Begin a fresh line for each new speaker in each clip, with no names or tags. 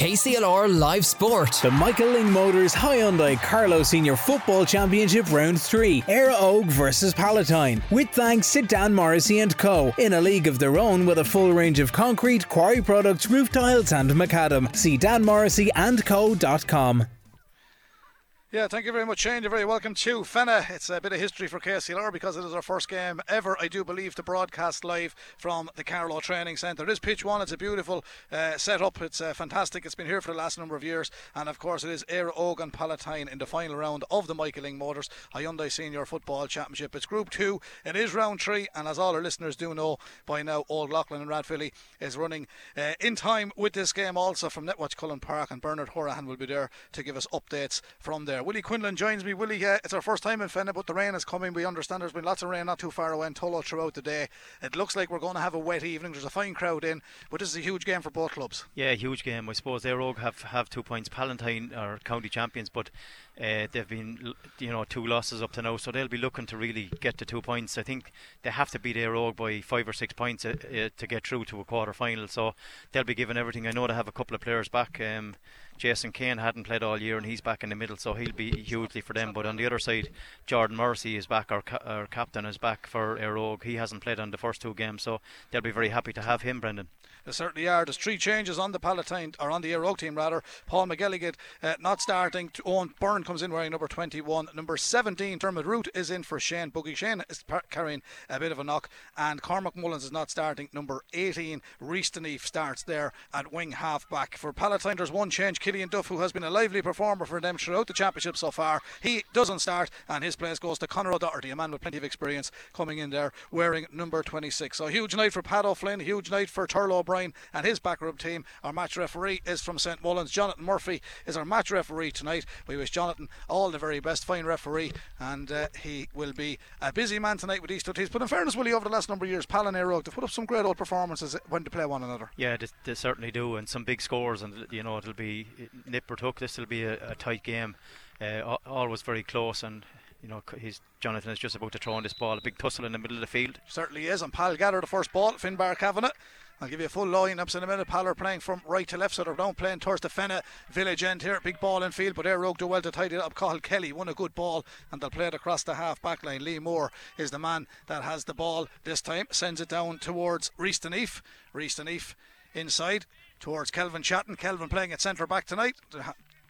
KCLR Live Sport.
The Michael Lyng Motors Hyundai Carlow Senior Football Championship Round 3. Éire Óg versus Palatine. With thanks to Dan Morrissey and Co. In a league of their own with a full range of concrete, quarry products, roof tiles and macadam. See danmorrisseyandco.com.
Yeah, thank you very much, Shane. You're very welcome to Fenagh. It's a bit of history for KCLR because it is our first game ever, I do believe, to broadcast live from the Carlow Training Centre. It is pitch one. It's a beautiful uh, setup. It's uh, fantastic. It's been here for the last number of years, and of course, it is Éire Ogan Palatine in the final round of the Michael Lyng Motors Hyundai Senior Football Championship. It's Group Two. It is round three, and as all our listeners do know by now, Old Leighlin and Rathvilly is running uh, in time with this game. Also from Netwatch Cullen Park, and Bernard Horahan will be there to give us updates from there. Willie Quinlan joins me. Willie, uh, it's our first time in Fenagh, but the rain is coming. We understand there's been lots of rain not too far away in Tullow throughout the day. It looks like we're going to have a wet evening. There's a fine crowd in, but this is a huge game for both clubs.
Yeah, huge game. I suppose Éire Óg have have two points. Palatine are county champions, but uh, they've been you know two losses up to now, so they'll be looking to really get the two points. I think they have to beat Óg by five or six points uh, uh, to get through to a quarter final. So they'll be giving everything. I know they have a couple of players back. Um, Jason Kane hadn't played all year and he's back in the middle, so he'll be hugely for them. But on the other side, Jordan Morrissey is back, our, ca- our captain is back for Éire Óg. He hasn't played on the first two games, so they'll be very happy to have him, Brendan.
They certainly are. There's three changes on the Palatine, or on the Éire Óg team rather. Paul McGilligan uh, not starting. Owen Byrne comes in wearing number 21. Number 17, Dermot Root is in for Shane Boogie. Shane is par- carrying a bit of a knock, and Cormac Mullins is not starting. Number 18, Reese starts there at wing half back. For Palatine, there's one change. Killian Duff, who has been a lively performer for them throughout the championship so far, he doesn't start, and his place goes to Conor O'Doherty, a man with plenty of experience, coming in there wearing number 26. So, huge night for Pat O'Flynn, huge night for Turlough O'Brien and his backroom team. Our match referee is from St Mullins. Jonathan Murphy is our match referee tonight. We wish Jonathan all the very best, fine referee, and uh, he will be a busy man tonight with these two teams. But in fairness, Willie, over the last number of years, Pal and Éire they've put up some great old performances when they play one another.
Yeah, they, they certainly do, and some big scores, and you know it'll be nip or tuck. This will be a, a tight game. Uh, always very close, and you know, he's Jonathan is just about to throw on this ball. A big tussle in the middle of the field.
Certainly is, and Pal gathered the first ball. Finbar Kavanagh. I'll give you a full line ups in a minute. Pal are playing from right to left, so they're down playing towards the Fenna village end here. Big ball in field, but Óg do well to tidy it up. Cathal Kelly won a good ball, and they'll play it across the half back line. Lee Moore is the man that has the ball this time. Sends it down towards Reese Deneve. Reese Deneve inside towards Kelvin Chatton. Kelvin playing at centre back tonight.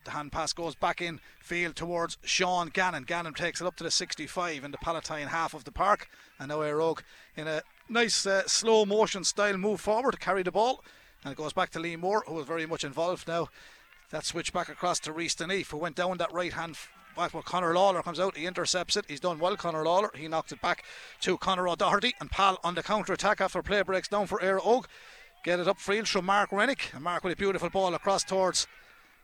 The hand pass goes back in field towards Sean Gannon. Gannon takes it up to the 65 in the Palatine half of the park. And now Éire Óg in a nice uh, slow motion style move forward to carry the ball. And it goes back to Lee Moore, who is very much involved now. That switch back across to Reese Deneve, who went down that right hand back where Connor Lawler comes out, he intercepts it. He's done well, Connor Lawler. He knocks it back to Conor O'Doherty and Pal on the counter attack after play breaks down for Éire Óg. Get it up field from Mark Rennick. And Mark with a beautiful ball across towards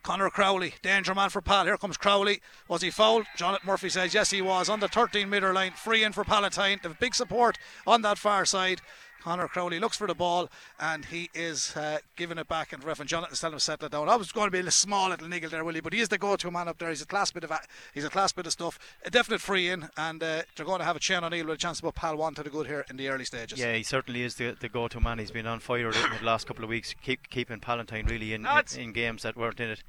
Connor Crowley, danger man for Pal. Here comes Crowley. Was he fouled? Jonathan Murphy says yes, he was on the 13 metre line, free in for Palatine. Have big support on that far side. Connor Crowley looks for the ball and he is uh, giving it back. And Reverend Jonathan's telling him to settle it down. I was going to be a small little niggle there, Willie, but he is the go-to man up there. He's a class bit of a, he's a class bit of stuff. A definite free in, and uh, they're going to have a Shane O'Neill with a chance to put Pal one to the good here in the early stages.
Yeah, he certainly is the, the go-to man. He's been on fire in the last couple of weeks, keep keeping Palatine really in, in, in games that weren't in it.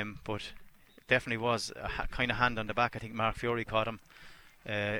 Um, but definitely was a ha- kind of hand on the back. I think Mark Fury caught him. Uh,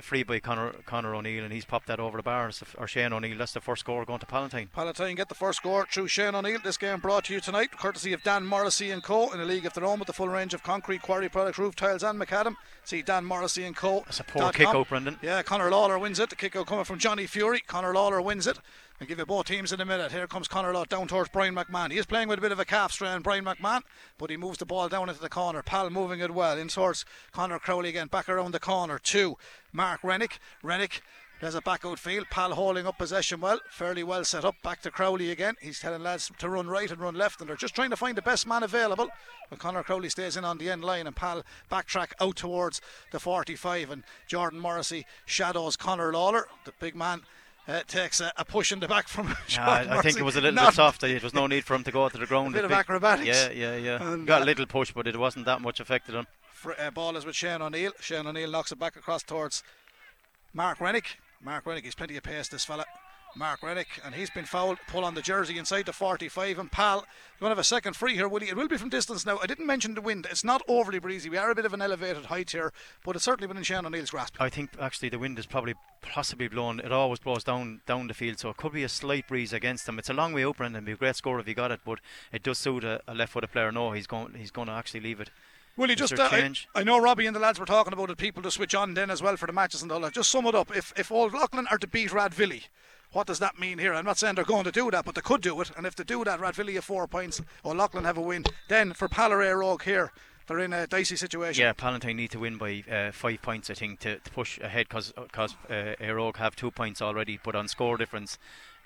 free by Conor, Conor O'Neill, and he's popped that over the bar. Or Shane O'Neill, that's the first score going to Palatine.
Palatine get the first score through Shane O'Neill. This game brought to you tonight, courtesy of Dan Morrissey and Co. in a league of their own with the full range of concrete, quarry products, roof tiles, and macadam. See Dan Morrissey and Co.
That's a poor kick out, Brendan.
Yeah, Conor Lawler wins it. The kick out coming from Johnny Fury. Conor Lawler wins it. I'll give you both teams in a minute. Here comes Conor Lawler down towards Brian McMahon. He is playing with a bit of a calf strain, Brian McMahon, but he moves the ball down into the corner. Pal moving it well. In towards Conor Crowley again, back around the corner. Two, Mark Rennick. Rennick there's a back out field. Pal holding up possession well, fairly well set up. Back to Crowley again. He's telling lads to run right and run left, and they're just trying to find the best man available. But Conor Crowley stays in on the end line, and Pal backtrack out towards the 45, and Jordan Morrissey shadows Conor Lawler, the big man. Uh, takes a, a, push in the back from.
Yeah, I, I think it was a little Not bit soft. It was no need for him to go to the ground.
A bit of acrobatics.
Yeah, yeah, yeah. And Got uh, a little push, but it wasn't that much affected him.
For, uh, ball is with Shane O'Neill. Shane O'Neill knocks it back across towards Mark Rennick. Mark Rennick, he's plenty of pace, this fella. Mark Rennick, and he's been fouled. Pull on the jersey inside the 45. And Pal, you want to have a second free here, Willie? It will be from distance now. I didn't mention the wind. It's not overly breezy. We are a bit of an elevated height here, but it's certainly been in Shannon O'Neill's grasp.
I think actually the wind is probably possibly blown. It always blows down down the field, so it could be a slight breeze against them. It's a long way up, and it'd be a great score if he got it, but it does suit a, a left-footed player. No, he's going he's going to actually leave it.
Willie, just uh, I, I, know Robbie and the lads were talking about it. People to switch on then as well for the matches and all that. Just sum it up. If if Old Leighlin are to beat Rathvilly, what does that mean here? I'm not saying they're going to do that, but they could do it. And if they do that, Rathvilly have four points, or Leighlin have a win. Then for Pallar Oak here, they're in a dicey situation.
Yeah, Palatine need to win by uh, five points, I think, to, to push ahead because because uh, Óg have two points already, but on score difference.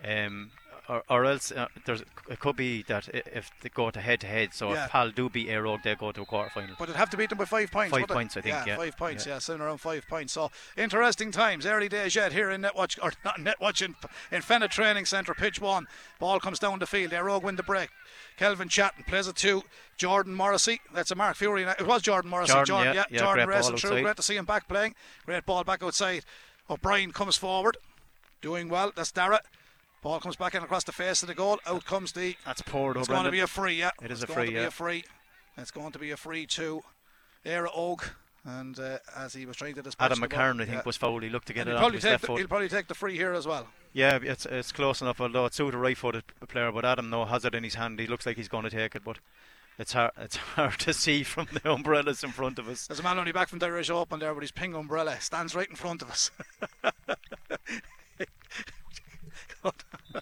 Um, or, or else uh, there's it could be that if they go to head to head, so yeah. if Pal do beat Éire Óg, they go to a quarter final.
But it'd have to beat them by five points.
Five points, I think.
Yeah,
yeah,
five points. Yeah, yeah something around five points. So interesting times, early days yet here in Netwatch or not Netwatch in, in Fenagh Training Centre, pitch one. Ball comes down the field. Éire Óg win the break. Kelvin Chatton plays it to Jordan Morrissey. That's a Mark Fury. It was Jordan Morrissey.
Jordan,
Jordan
yeah,
yeah, Jordan racing through. Great to see him back playing. Great ball back outside. O'Brien comes forward, doing well. That's Dara. Ball comes back in across the face of the goal. Out comes the.
That's poor.
Though, It's going to be a free. Yeah,
it is
it's
a free.
Going
to
be a free. It's going to be a free to Éire Óg. And uh, as he was trying to dispatch
Adam McCarron, I think,
yeah.
was fouled. He looked to get
and
it
off
his
left
the, foot.
He'll probably take the free here as well.
Yeah, it's it's close enough. Although it's a right-footed player, but Adam no has it in his hand. He looks like he's going to take it, but it's hard it's hard to see from the umbrellas in front of us.
There's a man only back from the Irish Open there with his pink umbrella stands right in front of us. ハハ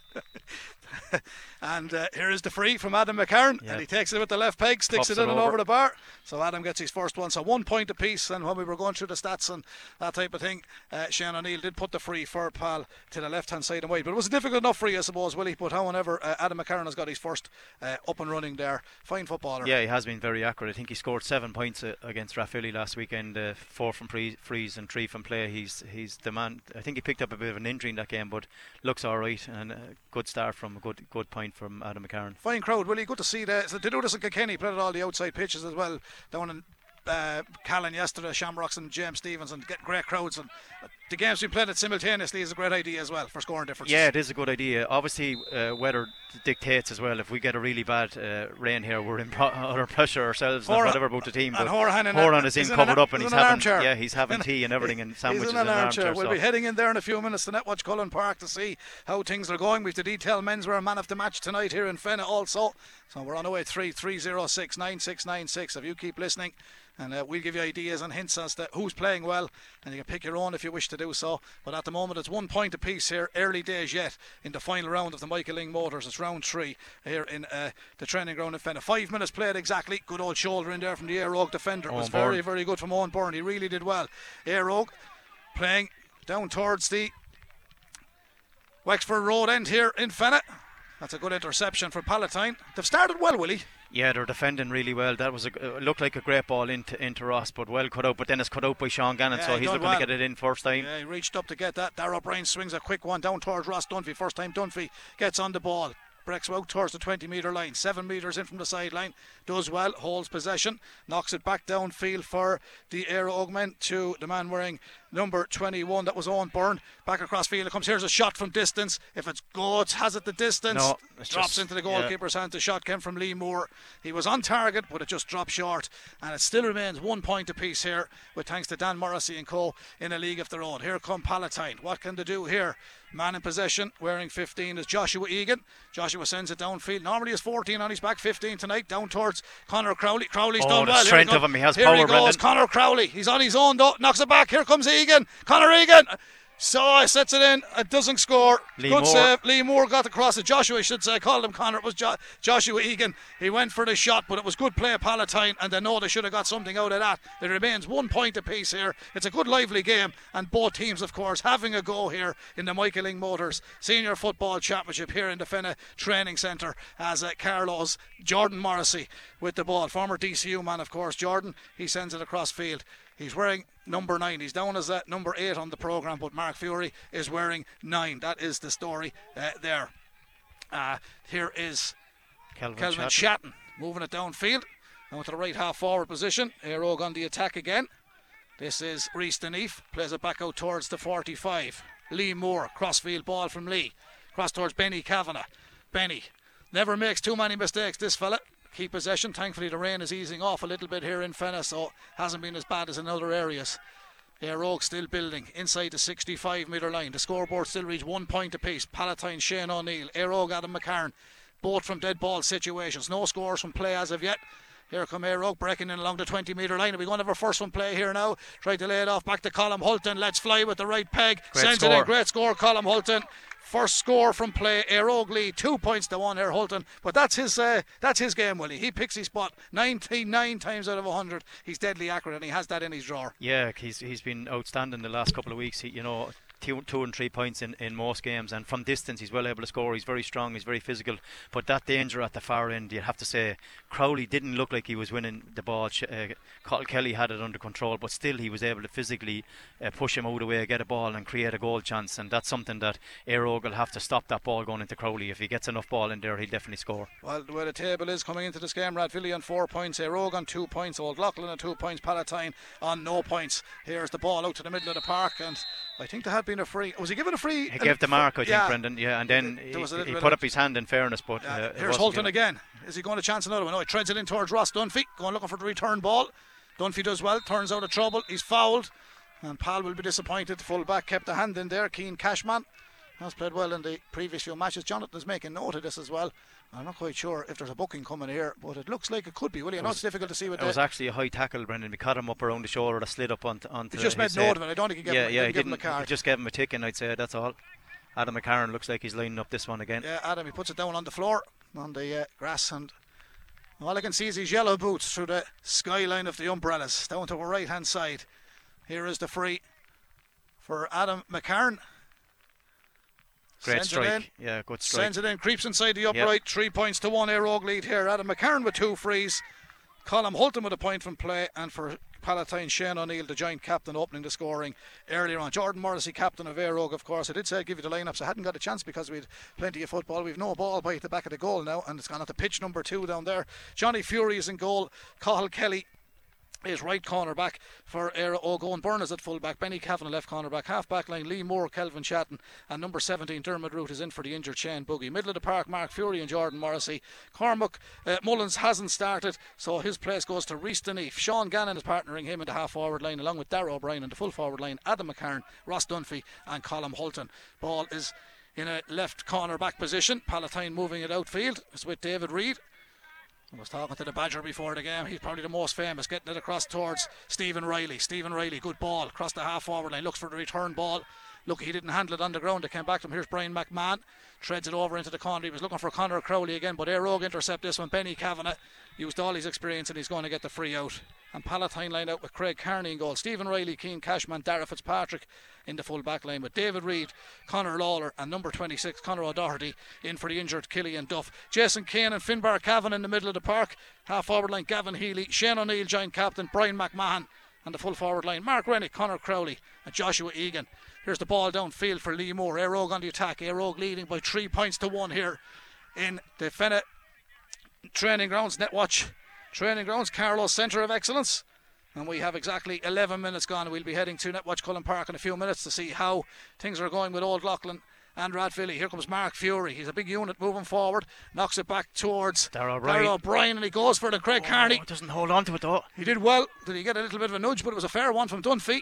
ハハ。And uh, here is the free from Adam McCarron, and he takes it with the left peg, sticks it in and over the bar. So Adam gets his first one. So one point apiece. And when we were going through the stats and that type of thing, uh, Shane O'Neill did put the free for Pal to the left hand side and wide. But it was a difficult enough free, I suppose, Willie. But however, uh, Adam McCarron has got his first uh, up and running there. Fine footballer.
Yeah, he has been very accurate. I think he scored seven points uh, against Rathvilly last weekend, uh, four from free, frees and three from play. He's he's the man. I think he picked up a bit of an injury in that game, but looks all right and a good start from a good good point from Adam McCarron.
Fine crowd, Willie. Good to see that. So they do this in Kilkenny, played at all the outside pitches as well down in uh, Callan yesterday, Shamrocks and James Stevens, and get great crowds. And the games we played it simultaneously is a great idea as well for scoring differences.
Yeah, it is a good idea. Obviously, uh, weather dictates as well. If we get a really bad uh, rain here, we're in pro- under pressure ourselves, and whatever about the team.
But Horan,
Horan is in, covered
an,
up, and he's,
he's
having
armchair.
yeah, he's having tea and everything, and sandwiches
he's in an,
an
armchair.
armchair.
We'll
so.
be heading in there in a few minutes to Netwatch Cullen Park to see how things are going. We've the detail menswear man of the match tonight here in Fenagh also. So we're on our way three three zero six nine six nine six. If you keep listening, and uh, we'll give you ideas and hints as to who's playing well, and you can pick your own if you wish to do so. But at the moment, it's one point apiece here, early days yet in the final round of the Michael Lyng Motors. It's round three here in uh, the training ground in Fenagh. Five minutes played exactly. Good old shoulder in there from the Éire Óg defender. It was very, very good from Owen Byrne. He really did well. Éire Óg playing down towards the Wexford Road end here in Fenagh. That's a good interception for Palatine. They've started well, Willie.
Yeah, they're defending really well. That was a, uh, looked like a great ball into into Ross, but well cut out. But then it's cut out by Sean Gannon,
yeah,
so he's
looking
well.
to
get it in first time.
Yeah, he reached up to get that. Darragh O'Brien swings a quick one down towards Ross Dunphy. First time Dunphy gets on the ball. Breaks out towards the 20 metre line, seven metres in from the sideline. Does well, holds possession, knocks it back downfield for the Éire Augment to the man wearing number 21. That was Owen Byrne. Back across field. It comes here's a shot from distance. If it's good, has it the distance?
No,
drops
just,
into the goalkeeper's yeah. hand. The shot came from Lee Moore. He was on target, but it just dropped short. And it still remains one point apiece here, with thanks to Dan Morrissey and co. in a league of their own. Here come Palatine. What can they do here? Man in possession, wearing 15 is Joshua Egan. Joshua sends it downfield. Normally he's 14 on his back, 15 tonight, down towards Connor Crowley. Crowley's
oh,
done
the
well.
strength
he
of him, he has
Here
power,
he goes,
Brendan.
Connor Crowley. He's on his own, though. Knocks it back. Here comes Egan. Connor Egan. So he sets it in. It doesn't score.
Lee
Good
Moore.
save. Lee Moore got across it. Joshua, I should say. I called him Connor. It was jo- Joshua Egan. He went for the shot, but it was good play, Palatine, and they know they should have got something out of that. It remains one point apiece here. It's a good, lively game, and both teams, of course, having a go here in the Michael Lyng Motors Senior Football Championship here in the Fenagh Training Centre as uh, Carlos Jordan Morrissey with the ball. Former DCU man, of course. Jordan, he sends it across field. He's wearing number nine. He's down as uh, number eight on the programme, but Mark Fury is wearing nine. That is the story uh, there. Uh, here is
Kelvin,
Kelvin
Chatton.
Shatton moving it downfield. Now to the right half forward position. Óg on the attack again. This is Reese Deneef. Plays it back out towards the 45. Lee Moore, crossfield ball from Lee. Cross towards Benny Kavanagh. Benny never makes too many mistakes, this fella. Keep possession. Thankfully, the rain is easing off a little bit here in Fenagh, so hasn't been as bad as in other areas. Éire Óg still building inside the 65 metre line. The scoreboard still reads one point apiece. Palatine, Shane O'Neill, Éire Óg, Adam McCarron. Both from dead ball situations. No scores from play as of yet. Here come Éire Óg breaking in along the 20 metre line. Are we going to have our first one play here now? Try to lay it off back to Colm Hulton. Let's fly with the right peg.
Great
Sends
score.
it in. Great score, Colm Hulton. First score from play, Óg two points to one, here, Hulton. But that's his uh, that's his game, Willie. He picks his spot 99 times out of 100. He's deadly accurate and he has that in his drawer.
Yeah, he's he's been outstanding the last couple of weeks. He, you know, two, two and three points in, in most games, and from distance he's well able to score. He's very strong. He's very physical. But that danger at the far end, you have to say, Crowley didn't look like he was winning the ball. Uh, Cathal Kelly had it under control, but still he was able to physically uh, push him out of the way, get a ball, and create a goal chance. And that's something that Éire Óg will have to stop that ball going into Crowley. If he gets enough ball in there, he'll definitely score.
Well, where the table is coming into this game, Rathvilly on four points, Éire Óg on two points, Old Leighlin on two points, Palatine on no points. Here's the ball out to the middle of the park, and I think there had been a free. Was he given a free?
He gave the mark, I think,
yeah.
Brendan. Yeah, and then he, he put up his hand in fairness, but
Yeah,
uh,
here's
given.
again. Is he going to chance another one? No, he treads it in towards Ross Dunphy, going looking for the return ball. Dunphy does well, turns out of trouble. He's fouled, and Pal will be disappointed. The full back kept the hand in there. Keane Cashman has played well in the previous few matches. Jonathan is making note of this as well. I'm not quite sure if there's a booking coming here, but it looks like it could be. Willie, it's difficult to see with
It was actually a high tackle, Brendan. We caught him up around the shoulder, that slid up onto. onto
He just made note of it. I don't think he gave
yeah,
him,
yeah,
didn't
he
him
didn't.
a card.
He just gave him a tick, and I'd say that's all. Adam McCarron looks like he's lining up this one again.
Yeah, Adam, he puts it down on the floor, on the uh, grass, and all I can see is his yellow boots through the skyline of the umbrellas, down to our right hand side. Here is the free for Adam McCarron.
Great
Sends it in.
strike. Yeah, good strike.
Sends it in, creeps inside the upright. Three points to one. Éire Óg lead here. Adam McCarron with two frees. Colm Hulton with a point from play, and for Palatine, Shane O'Neill, the joint captain, opening the scoring earlier on. Jordan Morrissey, captain of Éire Óg, of course. I did say I'd give you the lineups. I hadn't got a chance because we'd plenty of football. We've no ball by the back of the goal now, and it's gone at the pitch number two down there. Johnny Fury is in goal. Cathal Kelly is right corner back for Era Owen Byrne is at full back, Benny Kavanagh left corner back, half back line Lee Moore, Kelvin Chatton, and number 17 Dermot Root is in for the injured Shane Boogie. Middle of the park, Mark Fury and Jordan Morrissey. Cormac uh, Mullins hasn't started, so his place goes to Reese Deneef. Sean Gannon is partnering him in the half forward line along with Darragh O'Brien in the full forward line, Adam McCarron, Ross Dunphy, and Colm Hulton. Ball is in a left corner back position. Palatine moving it outfield. It's with David Reid. I was talking to the Badger before the game. He's probably the most famous, getting it across towards Stephen Riley. Stephen Riley, good ball across the half forward line, looks for the return ball. Look, he didn't handle it on the ground. It came back to him. Here's Brian McMahon, treads it over into the corner. He was looking for Conor Crowley again, but Éire Óg intercept this one. Benny Kavanagh used all his experience and he's going to get the free out. And Palatine lined out with Craig Carney in goal. Stephen Riley, Keane Cashman, Dara Fitzpatrick in the full back line with David Reid, Connor Lawler, and number 26, Conor O'Doherty in for the injured Killian Duff. Jason Kane and Finbar Cavan in the middle of the park. Half forward line, Gavin Healy, Shane O'Neill, joint captain, Brian McMahon. And the full forward line, Mark Rennick, Connor Crowley, and Joshua Egan. Here's the ball downfield for Lee Moore. Éire Óg on the attack. Éire Óg leading by three points to one here in the Fenagh training grounds, Netwatch training grounds, Carlow Centre of Excellence. And we have exactly 11 minutes gone. We'll be heading to Netwatch Cullen Park in a few minutes to see how things are going with Old Leighlin and Rathvilly. Here comes Mark Fury. He's a big unit moving forward, knocks it back towards
Darragh O'Brien.
O'Brien, and he goes for the Craig oh, Carney.
Oh, doesn't hold on to it though.
He did well. Did he get a little bit of a nudge? But it was a fair one from Dunphy.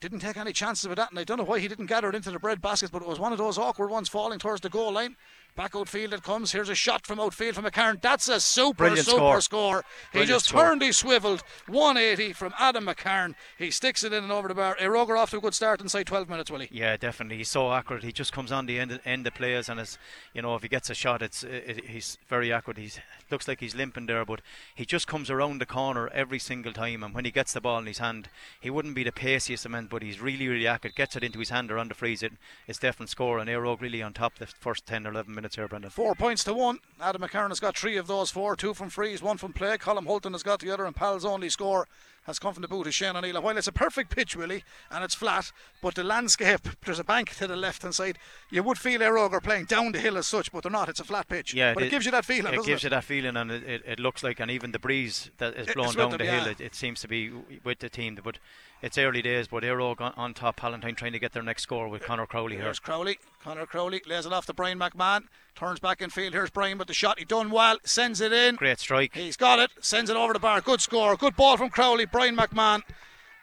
Didn't take any chances with that, and I don't know why he didn't gather it into the bread basket, but it was one of those awkward ones falling towards the goal line. Back outfield it comes. Here's a shot from outfield from McCarron. That's a super,
Brilliant
super
score.
score. He
Brilliant
just
score.
turned, he swiveled. 180 from Adam McCarron. He sticks it in and over the bar. Eroger off to a good start inside 12 minutes, will he?
Yeah, definitely. He's so accurate. He just comes on the end end of players, and it's you know if he gets a shot, it's it, he's very accurate. He looks like he's limping there, but he just comes around the corner every single time. And when he gets the ball in his hand, he wouldn't be the paciest of men, but he's really really accurate. Gets it into his hand or on the freeze, it it's definite score. And Éire Óg really on top the first 10 or 11 minutes here, Brendan.
Four points to one. Adam McCarron has got three of those four, two from frees, one from play. Colm Holton has got the other, and Pal's only score has come from the boot of Shane O'Neill. While it's a perfect pitch, Willie, and it's flat, but the landscape, there's a bank to the left hand side. You would feel Óg playing down the hill as such, but they're not. It's a flat pitch.
Yeah,
but it, it gives you that feeling.
It gives
it?
you that feeling, and it, it, it, looks like, and even the breeze that is blowing down them, the yeah. hill, it, seems to be with the team. But it's early days, but Óg on, on, top. Palatine trying to get their next score with Conor Crowley
Here's
here.
Crowley. Conor Crowley lays it off to Brian McMahon. Turns back in field. Here's Brian with the shot. He done well. Sends it in.
Great strike.
He's got it. Sends it over the bar. Good score. Good ball from Crowley. Brian McMahon.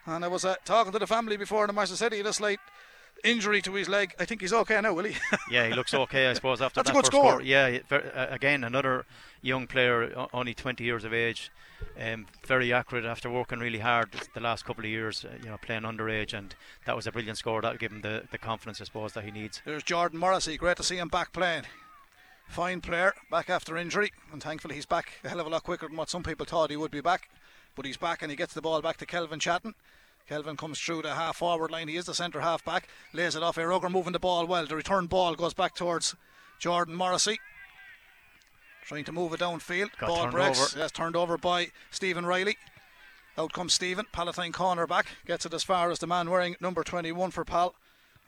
And I was uh, talking to the family before in the match. I said he had a slight injury to his leg. I think he's okay now, will he?
yeah, he looks okay, I suppose, after
That's
that
a good
first
score.
score. Yeah, uh, again, another young player, only 20 years of age. Um, very accurate after working really hard the last couple of years, uh, you know, playing underage, and that was a brilliant score. That gave him the, the confidence, I suppose, that he needs.
There's Jordan Morrissey. Great to see him back playing. Fine player, back after injury, and thankfully he's back a hell of a lot quicker than what some people thought he would be back. But he's back and he gets the ball back to Kelvin Chatton. Kelvin comes through the half forward line. He is the centre half back. Lays it off. Óg moving the ball well. The return ball goes back towards Jordan Morrissey. Trying to move it downfield.
Got
ball breaks.
Over.
Yes, turned over by Stephen Riley. Out comes Stephen. Palatine corner back. Gets it as far as the man wearing number 21 for Pal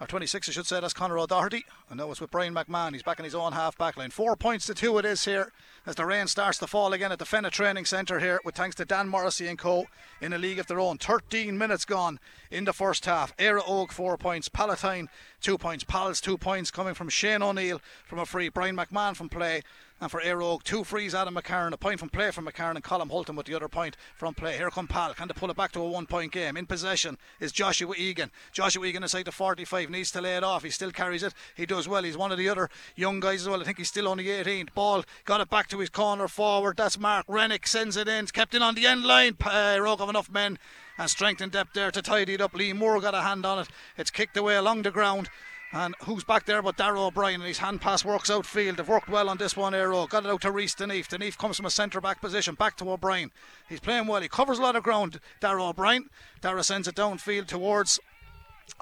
or 26 I should say, that's Conor O'Doherty. And now it's with Brian McMahon. He's back in his own half back line. Four points to two it is here as the rain starts to fall again at the Fenagh Training Centre here with thanks to Dan Morrissey and co in a league of their own. 13 minutes gone in the first half. Éire Óg, four points, Palatine two points, Pals two points coming from Shane O'Neill from a free, Brian McMahon from play, and for Éire two frees, Adam McCarron, a point from play from McCarron, and Colin Holton with the other point from play. Here come Pal. Can they pull it back to a one point game? In possession is Joshua Egan. Joshua Egan inside the 45, needs to lay it off. He still carries it. He does well. He's one of the other young guys as well. I think he's still only 18. Ball got it back to his corner forward. That's Mark Rennick. Sends it in. Kept in on the end line. Uh, Rogue have enough men and strength and depth there to tidy it up. Lee Moore got a hand on it. It's kicked away along the ground. And who's back there but Darragh O'Brien and his hand pass works outfield. They've worked well on this one, Aero. Got it out to Reese Deneef. Deneef comes from a centre back position back to O'Brien. He's playing well. He covers a lot of ground, Darragh O'Brien. Darragh sends it downfield towards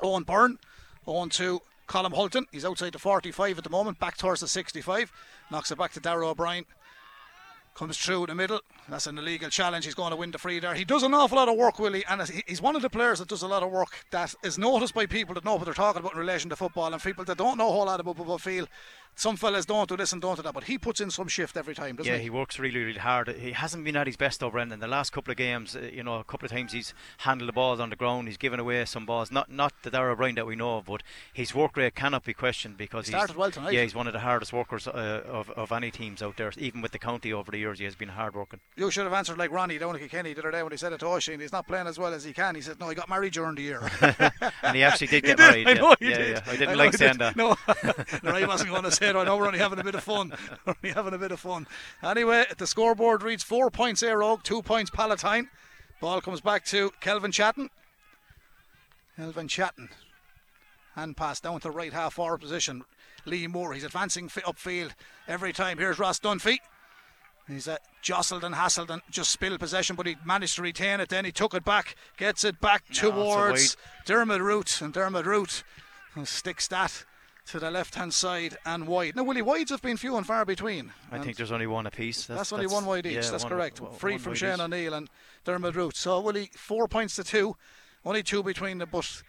Owen Byrne. Owen to Colin Holton. He's outside the 45 at the moment, back towards the 65. Knocks it back to Darragh O'Brien comes through the middle. That's an illegal challenge. He's going to win the free there. He does an awful lot of work, Willie, and he's one of the players that does a lot of work that is noticed by people that know what they're talking about in relation to football, and people that don't know a whole lot about football feel some fellas don't do this and don't do that, but he puts in some shift every time, doesn't
yeah,
he?
Yeah, he works really, really hard. He hasn't been at his best over in the last couple of games. Uh, you know, a couple of times he's handled the balls on the ground. He's given away some balls. Not not the Darragh O'Brien that we know of, but his work rate cannot be questioned because
he started
he's,
well tonight.
Yeah, he's one of the hardest workers uh, of of any teams out there. Even with the county over the years, he has been hard working.
You should have answered like Ronnie at Kenny the other day when he said it to Oisin. He's not playing as well as he can. He said, "No, he got married during the year."
and he actually did get
did.
married.
I know
yeah.
he
yeah,
did.
Yeah. I didn't
I
like saying that.
No, no, I wasn't going to say it. I know we're only having a bit of fun. we're only having a bit of fun. Anyway, the scoreboard reads four points Éire two points Palatine. Ball comes back to Kelvin Chatton. Kelvin Chatton. Hand pass down to right half forward position. Lee Moore, he's advancing upfield every time. Here's Ross Dunphy. He's uh, jostled and hassled and just spilled possession, but he managed to retain it. Then he took it back, gets it back
no,
towards Dermot Root, and Dermot Root sticks that to the left hand side and wide. Now, Willie, wides have been few and far between.
I think there's only one apiece.
That's, that's only one wide each.
Yeah,
that's
one,
correct.
One,
Free
one
from Shane O'Neill and Dermot Root. So, Willie, four points to two. Only two between the but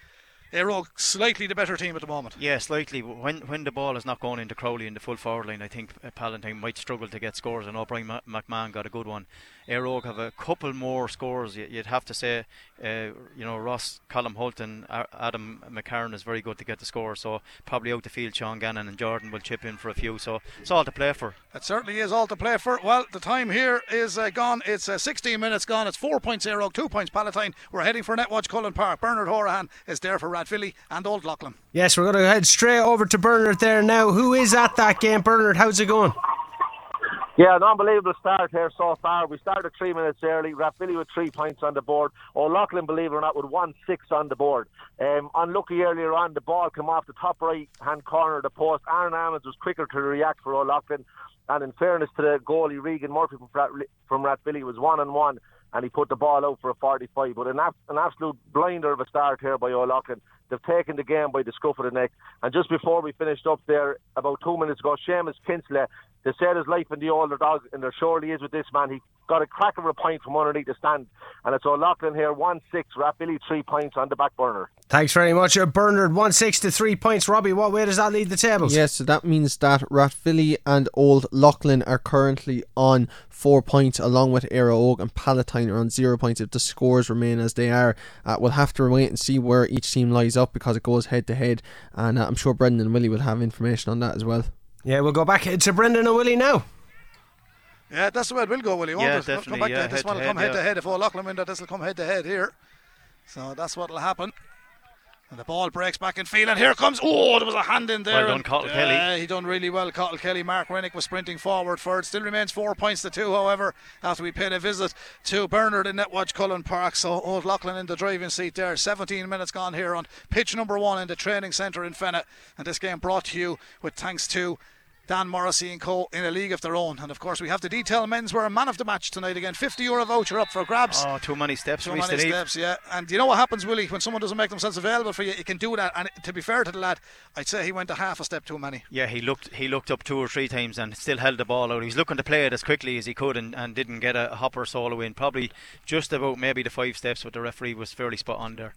Óg slightly the better team at the moment.
Yeah, slightly. When when the ball is not going into Crowley in the full forward line, I think Palatine might struggle to get scores. And O'Brien McMahon got a good one. Éire have a couple more scores. You'd have to say, uh, you know, Ross, Colin Holton, Adam McCarron is very good to get the score. So probably out the field, Sean Gannon and Jordan will chip in for a few. So it's all to play for.
It certainly is all to play for. Well, the time here is uh, gone. It's uh, 16 minutes gone. It's four points Éire two points Palatine. We're heading for Netwatch Cullen Park. Bernard Horahan is there for Rathvilly and Old Leighlin.
Yes, we're going to head straight over to Bernard there now. Who is at that game? Bernard, how's it going?
Yeah, an unbelievable start here so far. We started three minutes early. Rathvilly with three points on the board. O'Loughlin, believe it or not, with one six on the board. Um, unlucky earlier on, the ball came off the top right hand corner of the post. Aaron Ammons was quicker to react for O'Loughlin. And in fairness to the goalie, Regan Murphy from, from Rathvilly was one on one and he put the ball out for a 45. But an, an absolute blinder of a start here by O'Loughlin. They've taken the game by the scruff of the neck. And just before we finished up there, about two minutes ago, Seamus Kinsley They said his life in the older dog, and there surely is with this man. He got a crack of a point from underneath the stand, and it's O'Loughlin here, 1 6, Rathvilly, three points on the back burner.
Thanks very much. Uh, Bernard, 1 6 to 3 points. Robbie, what way does that lead the tables?
Yes, so that means that Rathvilly and Old Leighlin are currently on four points, along with Éire Óg and Palatine are on zero points. If the scores remain as they are, uh, we'll have to wait and see where each team lies up because it goes head to head, and uh, I'm sure Brendan and Willie will have information on that as well.
Yeah, we'll go back to Brendan and Willie now.
Yeah, that's the way it will go, Willie. Won't
Yeah,
it? We'll
definitely,
Come back
yeah,
to, this
head
one will come
head,
head
yeah.
to head. If O'Loughlin win that, this will come head to head here. So that's what will happen. And the ball breaks back in field, and here comes. Oh, there was a hand in there.
Well done,
and-
Cathal
yeah,
Kelly.
Uh, he done really well. Cathal Kelly. Mark Rennick was sprinting forward for it. Still remains four points to two, however, after we paid a visit to Bernard in Netwatch Cullen Park. So Old Leighlin in the driving seat there. 17 minutes gone here on pitch number one in the training centre in Fenagh. And this game brought to you with thanks to. Dan Morrissey and Co. in a league of their own. And of course, we have the detail menswear a man of the match tonight again. 50 euro voucher up for grabs.
Oh, too many steps
Too many
Steve.
steps, yeah. And you know what happens, Willie, when someone doesn't make themselves available for you, you can do that. And to be fair to the lad, I'd say he went a half a step too many.
Yeah, he looked he looked up two or three times and still held the ball out. He was looking to play it as quickly as he could and, and didn't get a hopper solo in. Probably just about maybe the five steps, but the referee was fairly spot on there,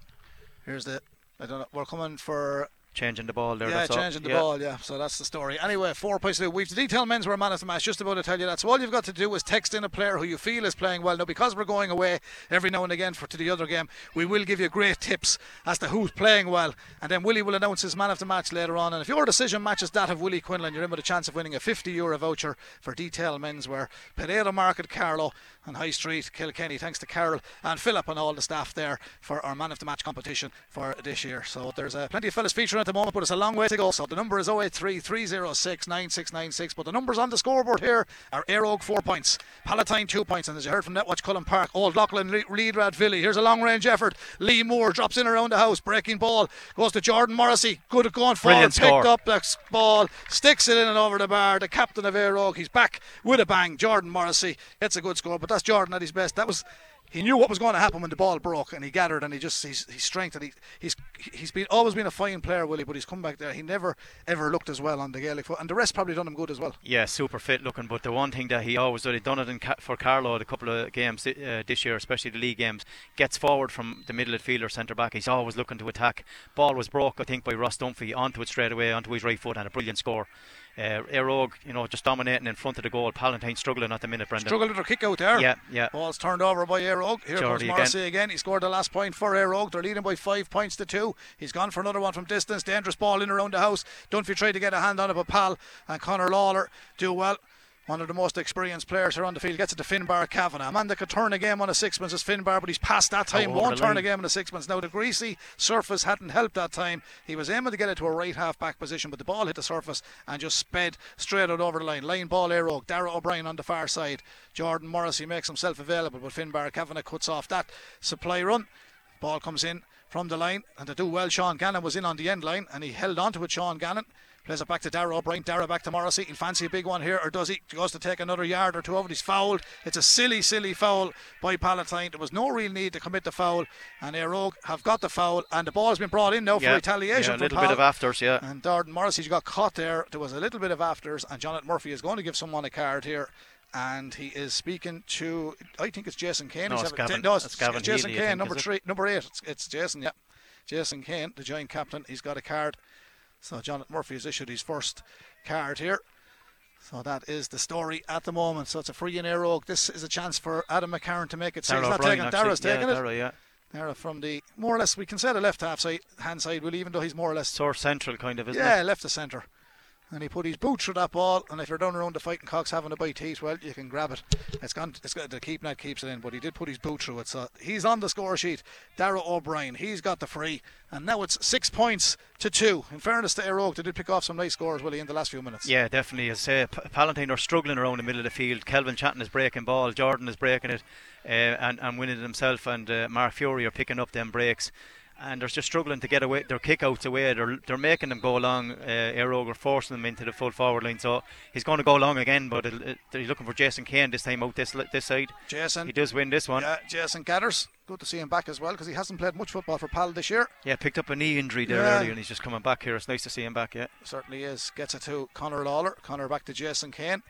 Here's the. I don't know. We're coming for
changing the ball there.
yeah, changing the
Yeah.
ball. Yeah, so that's the story. Anyway, four points to. We've the detail men's were man of the match. Just about to tell you that. So all you've got to do is text in a player who you feel is playing well. Now, because we're going away every now and again for to the other game, we will give you great tips as to who's playing well, and then Willie will announce his man of the match later on. And if your decision matches that of Willie Quinlan, you're in with a chance of winning a 50 euro voucher for detail menswear, Pereira Market, Carlow, and High Street, Kilkenny. Thanks to Carol and Philip and all the staff there for our man of the match competition for this year. So there's uh, plenty of fellas featuring at the moment, but it's a long way to go. So the number is 083 306 9696. But the numbers on the scoreboard here are Air 4 points, Palatine 2 points, and as you heard from Netwatch Cullen Park, Old Leighlin lead Rathvilly. Here's a long range effort. Lee Moore drops in around the house, breaking ball, goes to Jordan Morrissey. Good at going forward, picked up the ball, sticks it in and over the bar. The captain of Air he's back with a bang. Jordan Morrissey gets a good score, but that's Jordan at his best. That was he knew what was going to happen when the ball broke, and he gathered, and he just he's he's strength, and he he's he's been always been a fine player, Willie, but he's come back there. He never ever looked as well on the Gaelic foot, and the rest probably done him good as well.
Yeah, super fit looking. But the one thing that he always did, he done it in for Carlow a couple of games uh, this year, especially the league games. Gets forward from the middle of fielder, centre back. He's always looking to attack. Ball was broke, I think, by Ross Dunphy onto it straight away onto his right foot, and a brilliant score. Uh, Éire Óg, you know, just dominating in front of the goal. Palatine struggling at the minute, Brendan.
Struggled with their kick out there.
Yeah, yeah.
Ball's turned over by Éire Óg. Here
Geordie
comes Morrissey again. He scored the last point for Éire Óg. They're leading by five points to two. He's gone for another one from distance. Dangerous ball in around the house. Dunphy tried to get a hand on it, but Pal and Connor Lawler do well. One of the most experienced players here on the field gets it to Finbar Kavanagh. A man that could turn a game on a sixpence is Finbar, but he's past that time.
over
Won't turn
line.
a game on a sixpence. Now, the greasy surface hadn't helped that time. He was aiming to get it to a right half back position, but the ball hit the surface and just sped straight out over the line. Line ball, Óg. Dara O'Brien on the far side. Jordan Morrissey makes himself available, but Finbar Kavanagh cuts off that supply run. Ball comes in from the line, and to do well, Sean Gannon was in on the end line, and he held on to it. Sean Gannon plays it back to Dara O'Brien. Dara back to Morrissey. He'll fancy a big one here, or does he? He goes to take another yard or two over. He's fouled. It's a silly, silly foul by Palatine. There was no real need to commit the foul, and Éire Óg have got the foul, and the ball's been brought in now for
yeah,
retaliation.
yeah, a little
Pal.
bit of afters, yeah.
And Jordan Morrissey got caught there. There was a little bit of afters, and Jonathan Murphy is going to give someone a card here. And he is speaking to, I think it's Jason Kane.
No, it's Gavin-
no, it's,
it's Gavin
Jason
Healy,
Kane, number three, number eight. It's, it's Jason, yeah. Jason Kane, the joint captain. He's got a card. So Jonathan Murphy has issued his first card here. So that is the story at the moment. So it's a free in Éire Óg. This is a chance for Adam McCarron to make it. So he's not taking it.
actually.
Dara's
yeah,
taking it.
Dara, yeah.
Dara from the more or less we can say the left half side hand side, will even though he's more or less
Sort central, kind of, isn't
yeah,
it?
left to centre. And he put his boot through that ball, and if you're down around the fighting cocks having a bite to well, you can grab it. It's gone. It's got the keep net keeps it in, but he did put his boot through it, so he's on the score sheet. Dara O'Brien, he's got the free, and now it's six points to two. In fairness to Éire Óg, they did pick off some nice scores, Willie, in the last few minutes.
Yeah, definitely. As I say, P- Palatine are struggling around the middle of the field. Kelvin Chatton is breaking ball. Jordan is breaking it uh, and, and winning it himself. And uh, Mark Fury are picking up them breaks. And they're just struggling to get away. Their kickouts away. They're they're making them go along. Uh, are forcing them into the full forward line. So he's going to go along again. But it, they're looking for Jason Kane this time out this this side.
Jason,
He does win this one.
yeah, Jason Gathers. good to see him back as well because he hasn't played much football for Pal this year.
Yeah, picked up a knee injury there
Yeah.
earlier, and he's just coming back here. It's nice to see him back. Yeah.
Certainly is. Gets it to Connor Lawler. Connor back to Jason Kane.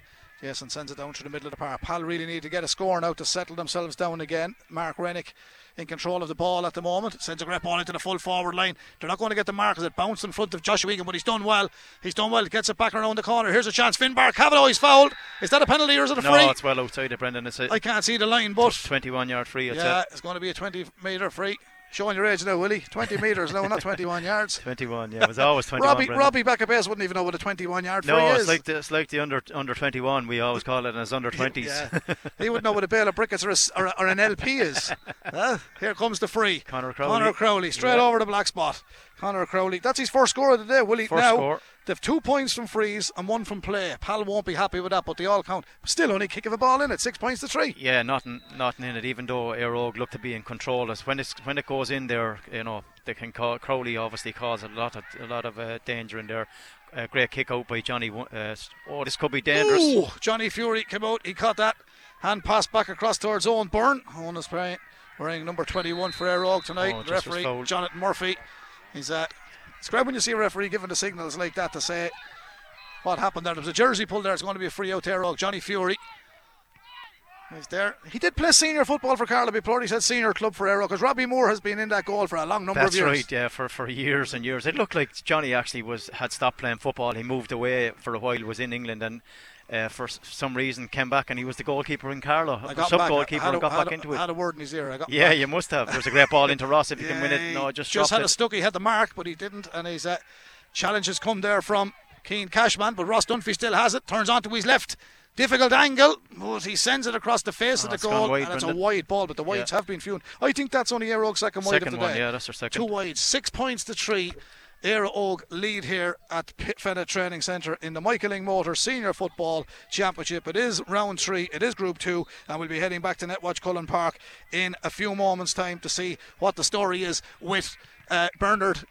Jason sends it down through the middle of the park. Pal really need to get a score now to settle themselves down again. Mark Rennick in control of the ball at the moment. Sends a great ball into the full forward line. They're not going to get the mark as it bounced in front of Joshua Egan, but he's done well. He's done well. Gets it back around the corner. Here's a chance. Finbar Kavanagh is fouled. Is that a penalty or is it a
No,
free?
it's well outside it, Brendan. It's a
I can't see the line, but
21 yard free.
Yeah,
a
it's going to be a 20 metre free. Showing your age now, Willie. 20 metres now, not 21 yards.
21. Yeah, it was always 21.
Robbie,
Brendan.
Robbie back at base wouldn't even know what a 21 yard free
No,
is.
it's like the, it's like the under under 21. We always call it as under 20s.
Yeah. he wouldn't know what a bale of brickets or, a or, or an LP is. Huh? Here comes the free.
Connor Crowley.
Connor Crowley, straight
Yeah.
over the black spot. Connor Crowley. That's his first score of the day, Willie.
First
now,
score.
They've two points from frees and one from play. Pal won't be happy with that, but they all count. Still only kick of a ball in it. Six points to three.
Yeah, nothing, nothing in it. Even though Éire Óg looked to be in control, as when it's when it goes in there, you know, they can call Crowley obviously cause a lot of a lot of uh, danger in there. A great kick out by Johnny. Uh, oh, this could be dangerous.
Ooh, Johnny Fury came out. He caught that. Hand pass back across towards Owen Byrne. Owen is playing, wearing number 21 for Éire Óg tonight.
Oh,
the referee. Jonathan Murphy. He's uh, it's great when you see a referee giving the signals like that to say what happened there. There was a jersey pull there. It's going to be a free out Éire Óg. Johnny Fury. He's there. He did play senior football for Carlow Plort. He said senior club for Éire Óg because Robbie Moore has been in that goal for a long number
That's
of years.
That's right, yeah, for, for years and years. It looked like Johnny actually was had stopped playing football. He moved away for a while, was in England, and uh, for some reason came back, and he was the goalkeeper in Carlow,
I got
sub
back.
goalkeeper,
had
and
a,
got back
a-
into it.
Had a word in his ear. I got
Yeah,
back.
you must have. There's a great ball into Ross if you can win it. No, just
just had
it.
a stuck. He had the mark, but he didn't. And his uh, challenge has come there from Keane Cashman, but Ross Dunphy still has it. Turns on to his left. Difficult angle, but he sends it across the face
Oh,
of the goal,
wide,
and it's a
Brendan.
wide ball. But the wides have been few. I think that's only Aero's second wide of
Second
the
one,
day.
yeah, that's their second.
Two wides, six points to three. Éire Óg lead here at Pitfenna Training Centre in the Michael Lyng Motor Senior Football Championship. It is round three, it is Group Two, and we'll be heading back to Netwatch Cullen Park in a few moments' time to see what the story is with uh, Bernard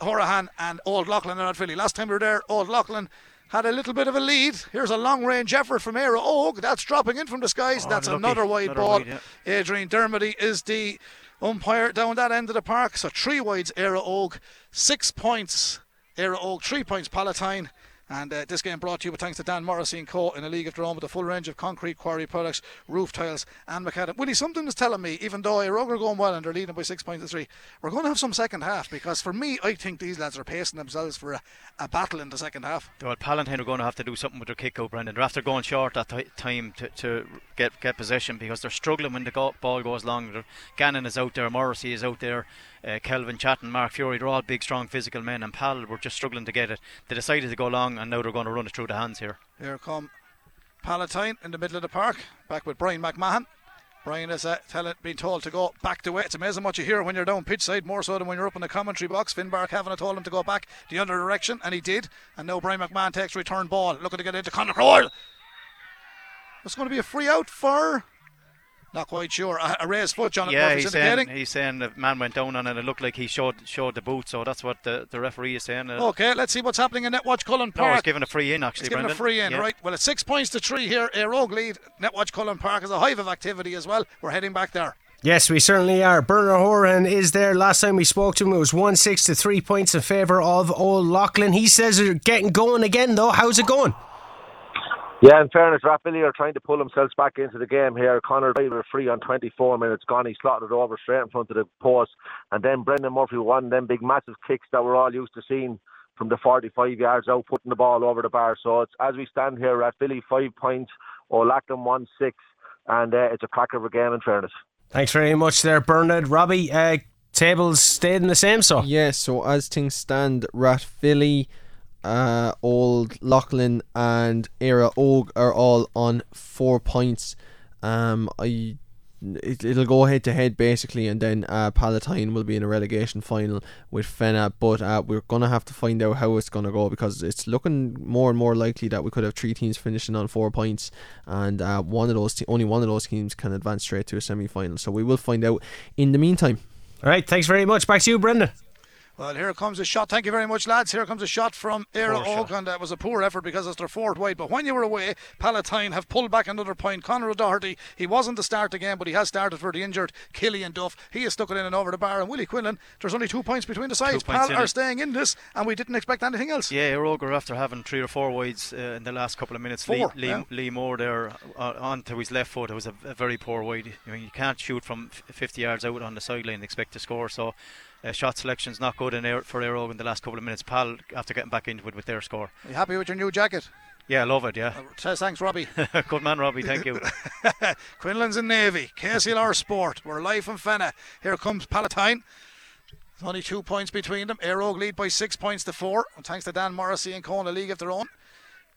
Horahan and Old Leighlin and Philly. Last time we were there, Old Leighlin had a little bit of a lead. Here's a long range effort from Éire Óg. That's dropping in from the skies.
Oh,
That's
unlucky.
another wide
Another
ball.
wide, yeah.
Adrian Dermody is the umpire down that end of the park. So three wides, Éire Óg, six points, Éire Óg, three points, Palatine. And uh, this game brought to you thanks to Dan Morrissey and Co. in a league of their own with a full range of concrete quarry products, roof tiles, and macadam. Willie, something is telling me, even though Éire Óg are going well and they're leading by six points to three, we're going to have some second half because for me, I think these lads are pacing themselves for a, a battle in the second half.
Well, Palatine are going to have to do something with their kick out, Brendan. They're after going short that ti time to, to get get possession because they're struggling when the go- ball goes long. Gannon is out there, Morrissey is out there, uh, Kelvin Chatton, Mark Fury. They're all big, strong, physical men, and Pal were just struggling to get it. They decided to go long, and now they're going to run it through the hands here.
Here come Palatine in the middle of the park, back with Brian McMahon. Brian is uh, telling, being told to go back the way. It's amazing what you hear when you're down pitch side, more so than when you're up in the commentary box. Finbar Kavanagh told him to go back the other direction, and he did. And now Brian McMahon takes return ball, looking to get into Conor Crowell. It's going to be a free out for. Not quite sure. A, a raised foot, Jonathan
yeah,
Murphy's
he's saying, he's saying the man went down on it. It looked like he showed showed the boot, so that's what the, the referee is saying. Uh,
Okay, let's see what's happening in Netwatch Cullen Park.
no, he's
Park.
given a free in actually.
He's given a free in,
Yeah.
right? Well, it's six points to three here. A rogue lead. Netwatch Cullen Park is a hive of activity as well. We're heading back there.
Yes, we certainly are. Bernard Horan is there. Last time we spoke to him, it was 1 6 to 3 points in favour of Old Leighlin. He says they're getting going again, though. How's it going?
Yeah, in fairness, Rathvilly are trying to pull themselves back into the game here. Connor Driver free on 24 minutes gone. He slotted it over straight in front of the post. And then Brendan Murphy won them big massive kicks that we're all used to seeing from the 45 yards out, putting the ball over the bar. So it's as we stand here, Rathvilly five points, O'Loughlin one six, and uh, it's a cracker of a game in fairness.
Thanks very much there, Bernard. Robbie, uh, tables stayed in the same, so.
Yeah, so as things stand, Rathvilly, uh, Old Leighlin, and Éire Óg are all on four points. Um, I it, it'll go head to head basically, and then uh, Palatine will be in a relegation final with Fenagh. But uh, we're gonna have to find out how it's gonna go because it's looking more and more likely that we could have three teams finishing on four points, and uh, one of those te- only one of those teams can advance straight to a semi final. So we will find out. In the meantime.
All right, thanks very much. Back to you, Brendan.
Well, here comes a shot. Thank you very much, lads. Here comes a shot from Éire
Óg,
and that was a poor effort because it's their fourth wide. But when you were away, Palatine have pulled back another point. Conor O'Doherty, he wasn't the start again, but he has started for the injured Killian Duff. He has stuck it in and over the bar. And Willie Quinlan, there's only two points between the sides. Pal are
it.
staying in this, and we didn't expect anything else.
Yeah, Eroger after having three or four wides uh, in the last couple of minutes.
Four,
Lee, Lee,
yeah.
Lee Moore there uh, onto his left foot. It was a, a very poor wide. I mean, you can't shoot from 50 yards out on the sideline and expect to score. So, uh, shot selection's not good in Air, for Eroger in the last couple of minutes. Pal after getting back into it with their score.
Are you happy with your new jacket?
Yeah, I love it. Yeah,
Says thanks, Robbie.
good man, Robbie. Thank you.
Quinlan's in Navy. KCLR Sport. We're live from Fenagh. Here comes Palatine. There's only two points between them. Éire Óg lead by six points to four. And thanks to Dan Morrissey and Kona League of their own.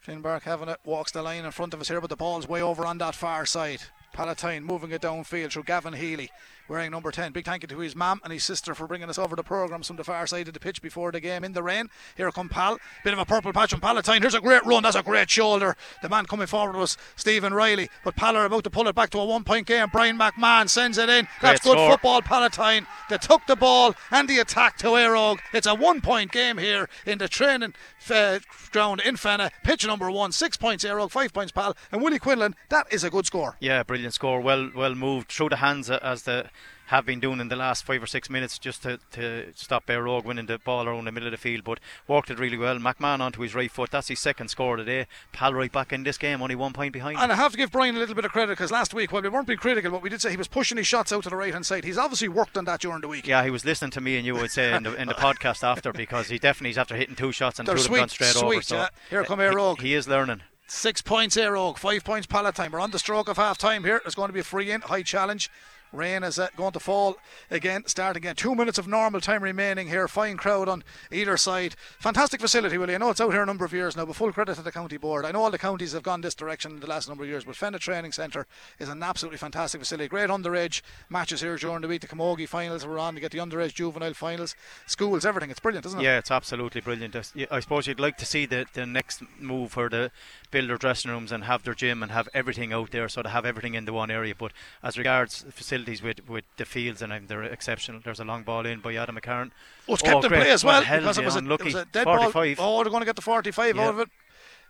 Finbark having it walks the line in front of us here, but the ball's way over on that far side. Palatine moving it downfield through Gavin Healy, wearing number 10. Big thank you to his mum and his sister for bringing us over the programmes from the far side of the pitch before the game in the rain. Here come Pal. Bit of a purple patch on Palatine. Here's a great run. That's a great shoulder. The man coming forward was Stephen Riley, but Pal are about to pull it back to a one point game. Brian McMahon sends it in. That's
Great
good
score.
football, Palatine. They took the ball and the attack to Éire Óg. It's a one point game here in the training uh, ground in Fenagh. Pitch number one, six points Éire Óg, five points Pal. And Willie Quinlan, that is a good score.
Yeah, brilliant score. Well, well moved through the hands as the have been doing in the last five or six minutes just to, to stop Bear Rogue winning the ball around the middle of the field. But worked it really well. McMahon onto his right foot. That's his second score of the day. Pal right back in this game, only one point behind.
And I have to give Brian a little bit of credit because last week, while we weren't being critical, but we did say he was pushing his shots out to the right hand side. He's obviously worked on that during the week.
yeah, he was listening to me and you would say in the, in the podcast after because he definitely is after hitting two shots and
They're
two gone
sweet,
straight over.
sweet,
So
yeah. Here come Éire Óg.
He, he is learning.
Six points Éire Óg, five points Palatine. We're on the stroke of half time here. There's going to be a free in, high challenge. Rain is uh, going to fall again, start again. Two minutes of normal time remaining here. Fine crowd on either side. Fantastic facility, Willie. I know it's out here a number of years now, but full credit to the county board. I know all the counties have gone this direction in the last number of years, but Fenagh Training Centre is an absolutely fantastic facility. Great underage matches here during the week. The Camogie finals were on. You get the underage juvenile finals, schools, everything. It's brilliant, isn't it?
Yeah, it's absolutely brilliant. I suppose you'd like to see the, the next move for the build their dressing rooms and have their gym and have everything out there, so to have everything in the one area. But as regards facilities with, with the fields, and um, they're exceptional. There's a long ball in by Adam McCarron.
Oh, it's kept in play as
What
well because it was, a, it
unlucky.
was a dead
45.
ball. Oh, they're going to get the 45
Yeah.
out of it.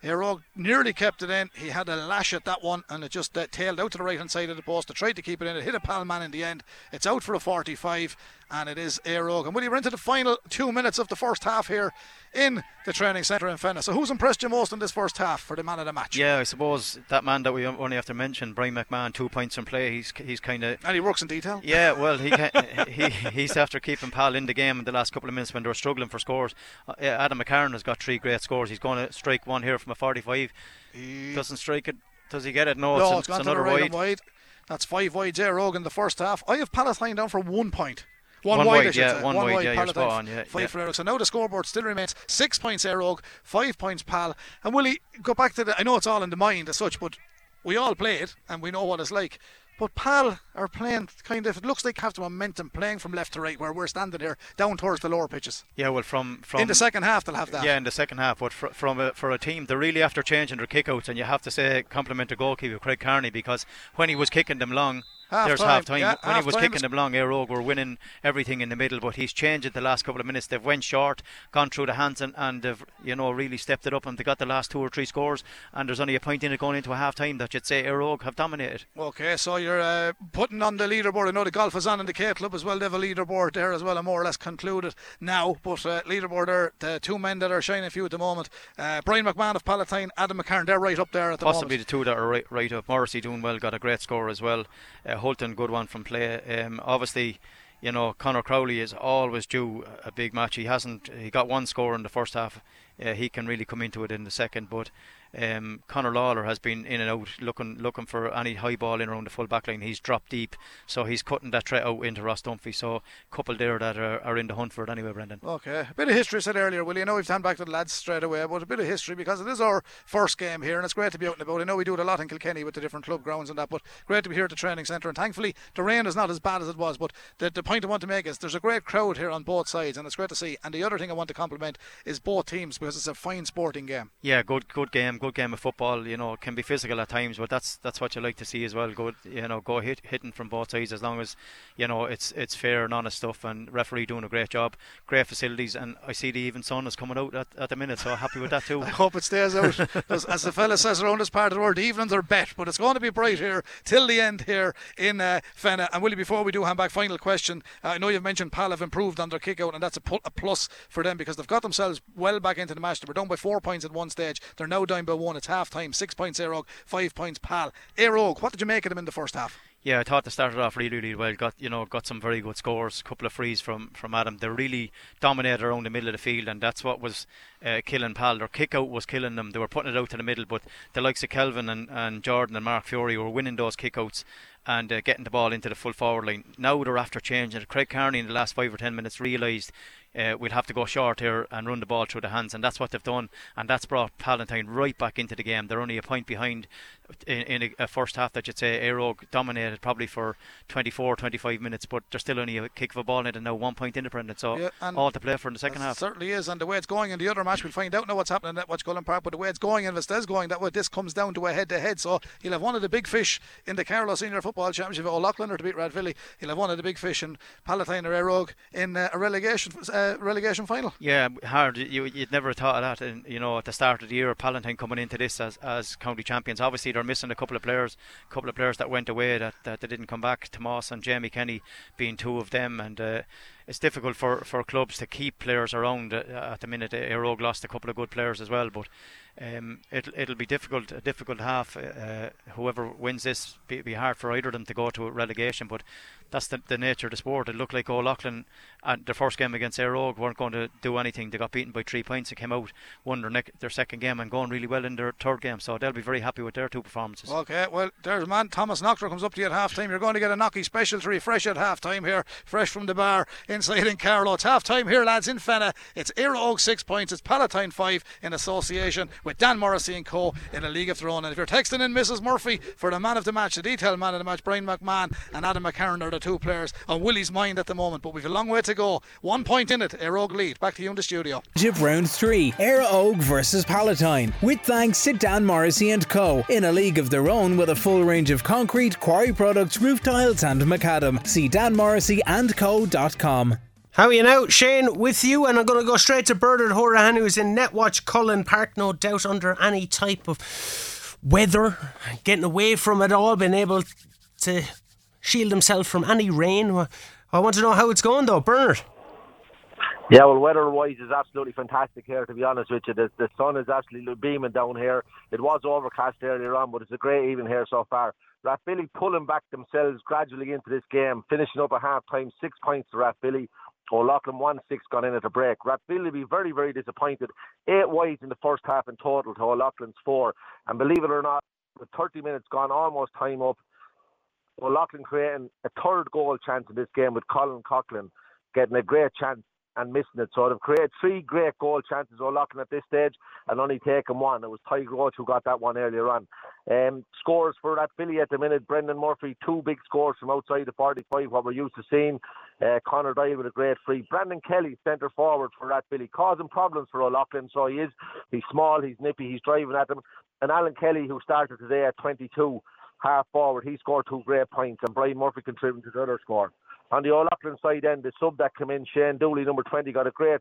Éire Óg nearly kept it in. He had a lash at that one and it just uh, tailed out to the right hand side of the post. They tried to keep it in. It hit a pal man in the end. It's out for a 45 and it is Éire Óg. And Willie, we're into the final two minutes of the first half here in the training centre in Fenagh. So who's impressed you most in this first half for the man of the match?
Yeah, I suppose that man that we only have to mention, Brian McMahon, two points in play. He's he's kind of
And he works in detail.
Yeah, well, he, ca- he he's after keeping Pal in the game in the last couple of minutes when they were struggling for scores. Uh, Adam McCarron has got three great scores. He's going to strike one here from a 45.
He-
Doesn't strike it. Does he get it? No,
no,
it's,
it's
it's another
right
wide.
wide. That's five wides Éire Óg in the first half. I have Palatine down for one point. One,
One
wide,
wide, yeah,
say.
one wide, yeah, you're spot on, yeah,
five
yeah.
for Éire Óg. So now the scoreboard still remains six points Éire Óg, five points Pal. And Willie, go back to the. I know it's all in the mind as such, but we all play it and we know what it's like. But Pal are playing kind of. It looks like have the momentum playing from left to right, where we're standing here down towards the lower pitches.
Yeah, well, from from
in the second half, they'll have that.
Yeah, in the second half, but fr- from a, for a team, they're really after changing their kickouts, and you have to say compliment the goalkeeper Craig Carney because when he was kicking them long,
Half
there's
time,
half time.
yeah,
when
half
he was
time
kicking them long, Éire Óg were winning everything in the middle, but he's changed it the last couple of minutes. They've went short, gone through the hands, and, and they've you know really stepped it up, and they got the last two or three scores, and there's only a point in it going into a half time that you'd say Éire Óg have dominated.
Okay, so you're uh, putting on the leaderboard. I know the golf is on in the K Club as well. They have a leaderboard there as well, and more or less concluded now. But uh, leaderboard there, the two men that are shining a few at the moment uh, Brian McMahon of Palatine, Adam McCarron, they're right up there at the
Possibly
moment.
the two that are right, right up. Morrissey doing well, got a great score as well. Uh, Hulton, good one from play. Um, obviously, you know Connor Crowley is always due a big match. He hasn't. He got one score in the first half. Uh, he can really come into it in the second, but. Um, Conor Lawler has been in and out looking looking for any high ball in around the full back line. He's dropped deep, so he's cutting that threat out into Ross Dunphy. So, couple there that are, are in the hunt for it anyway, Brendan.
Okay, a bit of history said earlier, Will you know we've turned back to the lads straight away, but a bit of history because it is our first game here and it's great to be out and about. I know we do it a lot in Kilkenny with the different club grounds and that, but great to be here at the training centre. And thankfully, the rain is not as bad as it was. But the, the point I want to make is there's a great crowd here on both sides, and it's great to see. And the other thing I want to compliment is both teams. because it's a fine sporting game.
Yeah, good good game, good game of football. You know, can be physical at times, but that's that's what you like to see as well. Good, you know, go hit hitting from both sides as long as you know it's it's fair and honest stuff. And referee doing a great job, great facilities, and I see the even sun is coming out at, at the minute, so happy with that too.
I hope it stays out. as, as the fella says around this part of the world, evenings are bet, but it's going to be bright here till the end here in uh, Fenagh. And Willie, before we do hand back, final question. Uh, I know you've mentioned Pal have improved on their kick out, and that's a, pu- a plus for them because they've got themselves well back into the match. They were down by four points at one stage. They're now down by one. It's half time. Six points Éire Óg, five points Pal. Éire Óg, what did you make of them in the first half?
Yeah, I thought they started off really, really well. Got you know, got some very good scores. A couple of frees from from Adam. They really dominated around the middle of the field, and that's what was uh, killing Pal. Their kick out was killing them. They were putting it out to the middle, but the likes of Kelvin and, and Jordan and Mark Fury were winning those kick outs and uh, getting the ball into the full forward line. Now they're after changing it. Craig Carney in the last five or ten minutes realised uh, we'll have to go short here and run the ball through the hands, and that's what they've done, and that's brought Palatine right back into the game. They're only a point behind in, in a, a, first half that you'd say Óg dominated probably for 24, 25 minutes, but they're still only a kick of a ball in and now one point independent, so yeah, all to play for in the second half.
certainly is, and the way it's going in the other match, we'll find out now what's happening at Watch Cullen Park, but the way it's going, and stays going, that way this comes down to a head to head, so he'll have one of the big fish in the Carlow Senior Football Championship, Old Leighlin or to beat Rathvilly, he'll have one of the big fish in Palatine or Óg in uh, a relegation uh, relegation final.
Yeah, hard. You, would never have thought of that, and you know, at the start of the year, Palatine coming into this as, as county champions. Obviously, they're missing a couple of players, a couple of players that went away that, that they didn't come back. Tomas and Jamie Kenny being two of them, and uh, it's difficult for, for clubs to keep players around. Uh, at the minute, Éire Óg lost a couple of good players as well, but um, it'll it'll be difficult a difficult half. Uh, whoever wins this, be, be hard for either of them to go to relegation. But that's the, the nature of the sport. It looked like Old Leighlin at their first game against Éire Óg weren't going to do anything. They got beaten by three points. They came out, won their, their second game and going really well in their third game. So they'll be very happy with their two performances.
Okay, well, there's a man, Thomas Knocker comes up to you at half time. You're going to get a Knocky special to refresh at half time here, fresh from the bar inside in Carlow. It's half time here, lads, in Fenagh. It's Éire Óg six points, it's Palatine five in association with Dan Morrissey and Co. in a league of their own. And if you're texting in Mrs. Murphy for the man of the match, the detailed man of the match, Brian McMahon and Adam McCarron are the two players on Willie's mind at the moment. But we've a long way to go. One point in it, Éire Óg lead. Back to you in the studio.
Round three, Éire Óg versus Palatine. With thanks to Dan Morrissey and Co. In a league of their own with a full range of concrete, quarry products, roof tiles, and macadam. See danmorrisseyandco.com.
How are you now? Shane with you, and I'm going to go straight to Bernard Horahan, who's in Netwatch Cullen Park, no doubt under any type of weather, getting away from it all, being able to shield himself from any rain. I want to know how it's going, though, Bernard.
Yeah, well, weather-wise is absolutely fantastic here. To be honest with you, the, the sun is absolutely beaming down here. It was overcast earlier on, but it's a great evening here so far. Rathvilly pulling back themselves gradually into this game, finishing up at half time, six points to Rathvilly. Old Leighlin 1 6 gone in at a break. Rathvilly will be very, very disappointed. Eight wides in the first half in total to Old Leighlin's four. And believe it or not, with 30 minutes gone, almost time up, Old Leighlin creating a third goal chance in this game with Colin Coughlin getting a great chance and missing it. So they've created three great goal chances Old Leighlin at this stage and only taken one. It was Ty Roach who got that one earlier on. Um, scores for Rathvilly at the minute, Brendan Murphy, two big scores from outside the 45, what we're used to seeing. Uh, Connor Doyle with a great free. Brandon Kelly, centre forward for Rathvilly, causing problems for Old Leighlin. So he is, he's small, he's nippy, he's driving at them. And Alan Kelly, who started today at 22, half forward, he scored two great points, and Brian Murphy contributed to the other score. On the Old Leighlin side, then the sub that came in, Shane Dooley, number 20, got a great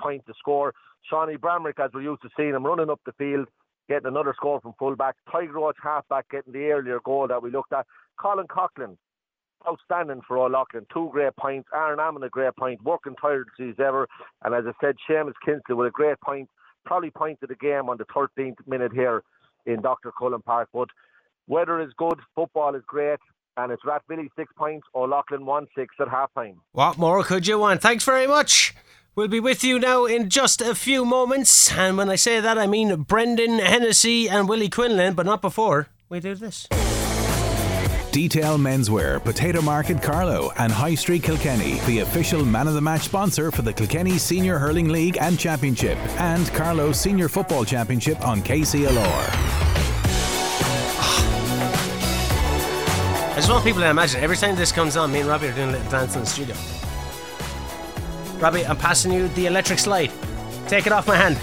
point to score. Shawnee Bramrick, as we're used to seeing him running up the field, getting another score from fullback. Tiger Roach halfback getting the earlier goal that we looked at. Colin Coughlin, outstanding for Old Leighlin. Two great points. Aaron Ammon, a great point. Working tirelessly as ever. And as I said, Seamus Kinsley with a great point. Probably pointed the game on the 13th minute here in Dr. Cullen Park. But weather is good. Football is great and it's Rathvilly six points, or Old Leighlin one six at half time.
What more could you want? Thanks very much. We'll be with you now in just a few moments, and when I say that, I mean Brendan Hennessy and Willie Quinlan, but not before we do this.
Detail Menswear, Potato Market Carlow, and High Street Kilkenny, the official man of the match sponsor for the Kilkenny Senior Hurling League and Championship, and Carlow Senior Football Championship on KCLR.
Just want people to imagine every time this comes on, me and Robbie are doing a little dance in the studio. Robbie, I'm passing you the electric slide. Take it off my hand.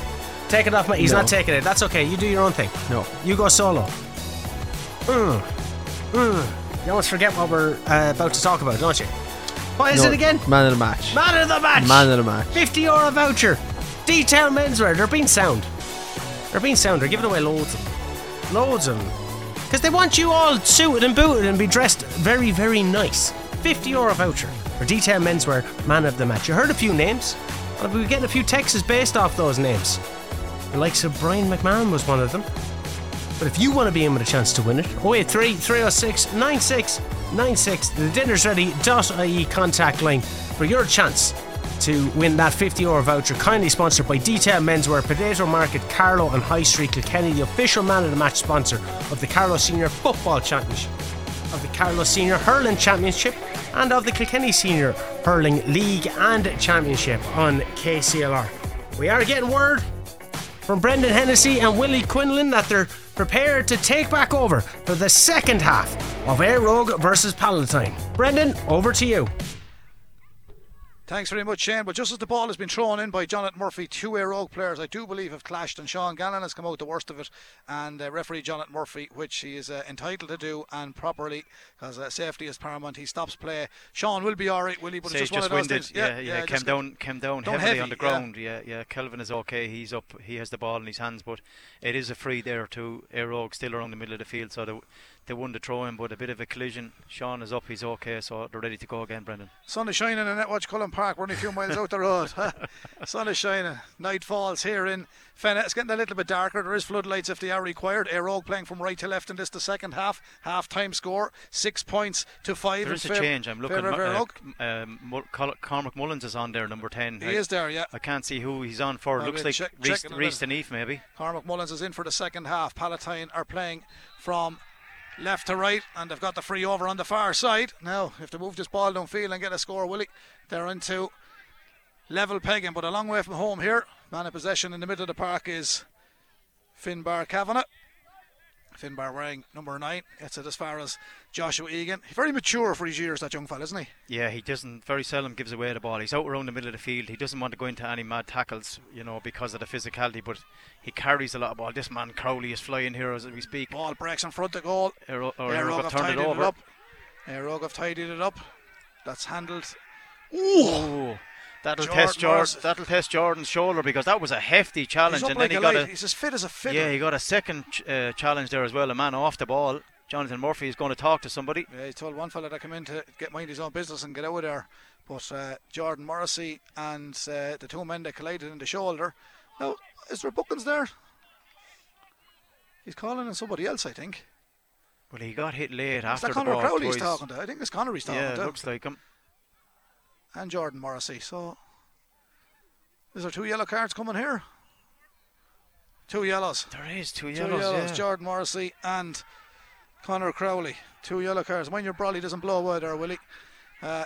Take it off my. He's
No.
not taking it. That's okay. You do your own thing.
No.
You go solo. Mm. Mm. You almost forget what we're uh, about to talk about, don't you? What is
No,
it again?
Man of the match.
Man of the match.
Man of the match.
50 euro voucher. Detail menswear. They're being sound. They're being sound. They're giving away loads of them. Loads of them. Because they want you all suited and booted and be dressed very, very nice. 50 euro voucher for Detail Menswear Man of the Match. You heard a few names. Well, we're getting a few texts based off those names. The likes of Brian McMahon was one of them. But if you want to be in with a chance to win it, 083 306 9696, the dinner's ready.ie contact line for your chance to win that 50 euro voucher, kindly sponsored by Detail Menswear, Potato Market, Carlow and High Street, Kilkenny, the official man of the match sponsor of the Carlow Senior Football Championship, of the Carlow Senior Hurling Championship, and of the Kilkenny Senior Hurling League and Championship on KCLR. We are getting word from Brendan Hennessy and Willie Quinlan that they're prepared to take back over for the second half of Éire Óg versus Palatine. Brendan, over to you.
Thanks very much, Shane. But just as the ball has been thrown in by Jonathan Murphy, two Éire Óg players I do believe have clashed, and Sean Gannon has come out the worst of it. And uh, referee Jonathan Murphy, which he is uh, entitled to do and properly, because uh, safety is paramount, he stops play. Sean will be all right, will he? But it's just,
just
one of those
winded.
things.
Yeah, yeah, came down, came down heavily
heavy,
on the ground. Yeah. yeah, Kelvin is okay. He's up. He has the ball in his hands, but it is a free there to Éire Óg still around the middle of the field. So they, they won the throw in, but a bit of a collision. Sean is up. He's okay. So they're ready to go again, Brendan.
Sun is shining in Netwatch Cullen Park. We're only a few miles out the road. Sun is shining. Night falls here in Fenagh. It's getting a little bit darker. There is floodlights if they are required. Éire Óg playing from right to left in this the second half. Half time score six points to five.
There
in
a change. I'm looking. at uh, Col- Cormac Mullins is on there, number ten.
He
I,
is there, yeah.
I can't see who he's on for.
I'll
Looks like
check-
Reese,
checking it
Reese
out.
Maybe.
Cormac Mullins is in for the second half. Palatine are playing from left to right, and they've got the free over on the far side. Now, if they move this ball downfield and get a score, Willie, they're into level pegging, but a long way from home here. Man of possession in the middle of the park is Finbar Kavanagh. Finbar wearing number nine gets it as far as Joshua Egan. Very mature for his years, that young fella, isn't he?
Yeah, he doesn't very seldom gives away the ball. He's out around the middle of the field. He doesn't want to go into any mad tackles, you know, because of the physicality. But he carries a lot of ball. This man Crowley is flying here as we speak.
Ball breaks in front of goal.
Aero, or
Aero
Aero
have tidied
it
it, up. Aero have tidied it up. That's handled.
Ooh. That'll
Jordan
test Jordan.
Morris.
That'll test Jordan's shoulder because that was a hefty challenge, and
like
then he got
light.
a
He's as fit as a fiddle.
yeah, he got a second ch- uh, challenge there as well. A man off the ball. Jonathan Murphy is going to talk to somebody.
Yeah, he told one fella to come in to get mind his own business and get out of there. But uh, Jordan Morrissey and uh, the two men that collided in the shoulder. Now, is there bookings there? He's calling on somebody else, I think.
Well, he got hit late
Is
after
that
the
Conor
ball
Crowley he's
twice.
talking to? I think it's Conor he's talking
Yeah,
to.
looks like him.
And Jordan Morrissey. So, is there two yellow cards coming here? Two yellows.
There is two
Two
yellows.
yellows.
yeah.
Jordan Morrissey and Conor Crowley. Two yellow cards. Mind your brolly doesn't blow away there, Willie. Uh,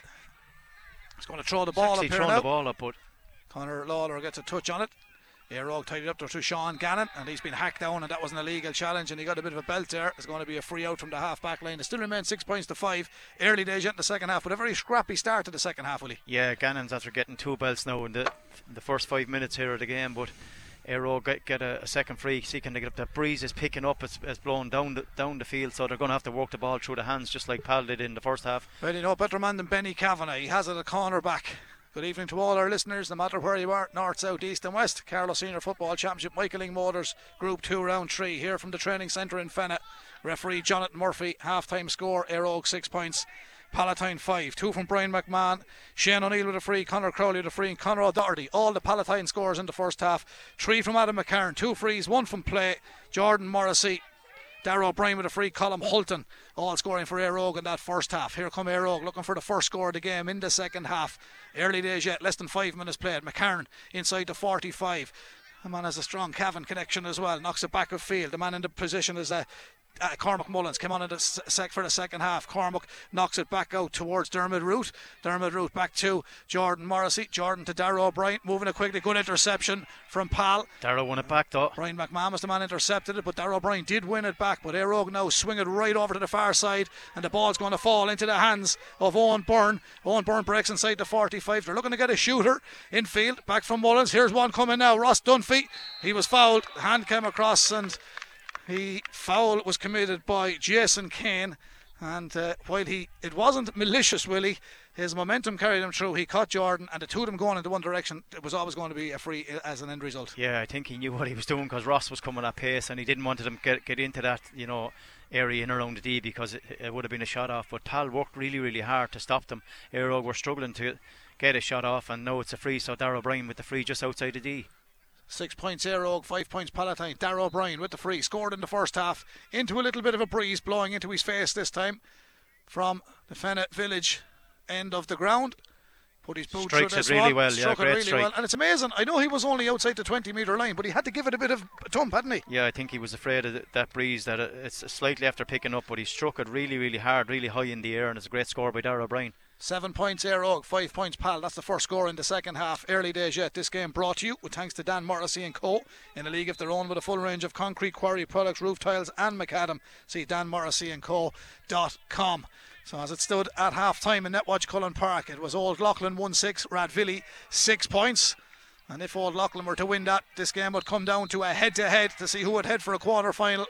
he's going to throw the
He's
ball up here now.
the ball up, but
Conor Lawler gets a touch on it. Éire Óg tied it up to Sean Gannon, and he's been hacked down, and that was an illegal challenge, and he got a bit of a belt there. It's going to be a free out from the half back line. It still remains six points to five. Early days yet in the second half, but a very scrappy start to the second half, Willie.
yeah, Gannon's after getting two belts now in the in the first five minutes here of the game, but. Aero get, get a, a second free, seeking to get up. The breeze is picking up, it's, it's blowing down the, down the field, so they're going to have to work the ball through the hands, just like Pal did in the first half.
Well, you know, better man than Benny Kavanagh. He has it at corner back. Good evening to all our listeners, no matter where you are, north, south, east, and west. Carlos Senior Football Championship, Michael Lyng Motors, Group 2, Round 3, here from the training centre in Fenagh. Referee Jonathan Murphy, half time score, Éire Óg 6 points. Palatine 5, 2 from Brian McMahon, Shane O'Neill with a free, Conor Crowley with a free, and Conor O'Doherty. All the Palatine scores in the first half. 3 from Adam McCarron, 2 frees, 1 from play. Jordan Morrissey, Darragh O'Brien with a free column, Hulton all scoring for Éire Óg in that first half. Here come Éire Óg looking for the first score of the game in the second half. Early days yet, less than five minutes played. McCarron inside the 45. The man has a strong Cavan connection as well, knocks it back of field. The man in the position is uh, uh, Cormac Mullins came on in the sec for the second half. Cormac knocks it back out towards Dermot Root. Dermot Root back to Jordan Morrissey. Jordan to Darragh O'Brien. Moving it quickly. Good interception from Pal.
Darragh won it back though.
Brian McMahon was the man intercepted it, but Darragh O'Brien did win it back. But Éire now swing it right over to the far side, and the ball's going to fall into the hands of Owen Byrne. Owen Byrne breaks inside the 45. They're looking to get a shooter in field. Back from Mullins. Here's one coming now. Ross Dunphy. He was fouled. Hand came across and the foul was committed by Jason Kane, and uh, while he it wasn't malicious, Willie, his momentum carried him through. He caught Jordan, and the two of them going into one direction. It was always going to be a free uh, as an end result.
Yeah, I think he knew what he was doing because Ross was coming at pace, and he didn't want them get get into that, you know. Area in around the D because it, it would have been a shot off, but Tal worked really, really hard to stop them. Óg were struggling to get a shot off, and now it's a free. So Darragh O'Brien with the free just outside the D.
Six points Éire Óg, five points Palatine. Darragh O'Brien with the free. Scored in the first half. Into a little bit of a breeze blowing into his face this time from the Fenagh Village end of the ground. Put his boot
Strikes it really
one.
well, yeah,
Struck it
great
really
strike.
well. And it's amazing. I know he was only outside the 20 metre line, but he had to give it a bit of a thump, hadn't he?
Yeah, I think he was afraid of that breeze. That uh, it's slightly after picking up, but he struck it really, really hard, really high in the air, and it's a great score by Darragh O'Brien.
Seven points Éire Óg, five points Pal. That's the first score in the second half. Early days yet. This game brought to you with thanks to Dan Morrissey and Co. in a league of their own with a full range of concrete quarry products, roof tiles, and macadam. See Dan Morrissey and danmorrisseyandco.com. So as it stood at half time in Netwatch Cullen Park, it was Old Leighlin 1 6, Rathvilly 6 points. And if Old Leighlin were to win that, this game would come down to a head to head to see who would head for a quarter final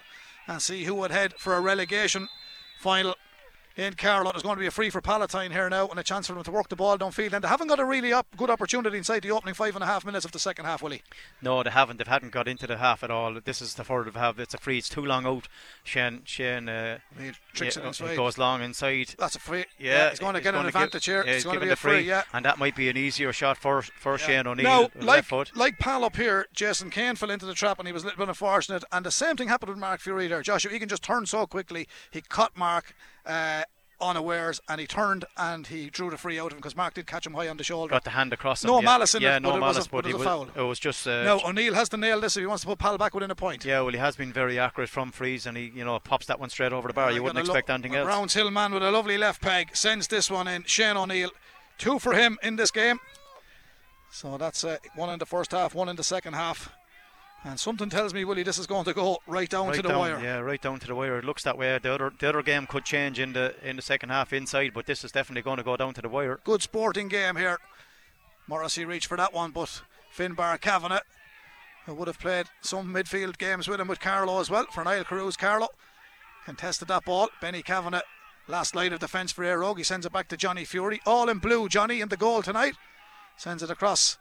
and see who would head for a relegation final in Carlow. There's going to be a free for Palatine here now and a chance for them to work the ball downfield. And they haven't got a really up, good opportunity inside the opening five and a half minutes of the second half, Willie.
No, they haven't. They hadn't got into the half at all. This is the third they have. It's a free. It's too long out. Shane, Shane, uh,
He tricks
yeah,
it inside.
goes long inside.
That's a free.
Yeah,
he's going to
he's
get an advantage
give-
here.
yeah,
it's
he's
going to be a free, yeah.
and that might be an easier shot for for Shane O'Neill.
Now, like,
foot.
like Pal up here, Jason Kane fell into the trap and he was a little bit unfortunate. And the same thing happened with Mark Fury there. Joshua Egan just turned so quickly. He cut Mark uh, unawares and he turned and he drew the free out of him because Mark did catch him high on the shoulder.
Got the hand across him.
No
yeah.
malice in
yeah,
it,
no
but it was a-
malice,
but it
he
was a foul.
It was just. Uh,
no, O'Neill has to nail this if he wants to put Pal back within a point.
Yeah, well, he has been very accurate from frees, and he, you know, pops that one straight over the bar.
Uh,
you wouldn't expect
look-
anything else.
Rounds Hill man with a lovely left peg sends this one in. Shane O'Neill, two for him in this game. So that's uh, one in the first half, one in the second half. And something tells me, Willie, this is going to go right down
right
to the
down,
wire.
Yeah, right down to the wire. It looks that way. The other, the other game could change in the in the second half inside, but this is definitely going to go down to the wire.
Good sporting game here. Morrissey reached for that one, but Finbar Kavanagh, who would have played some midfield games with him with Carlow as well, for Niall Carews Carlow, contested that ball. Benny Kavanagh, last line of defence for Éire Óg. He sends it back to Johnny Fury. All in blue, Johnny in the goal tonight. Sends it across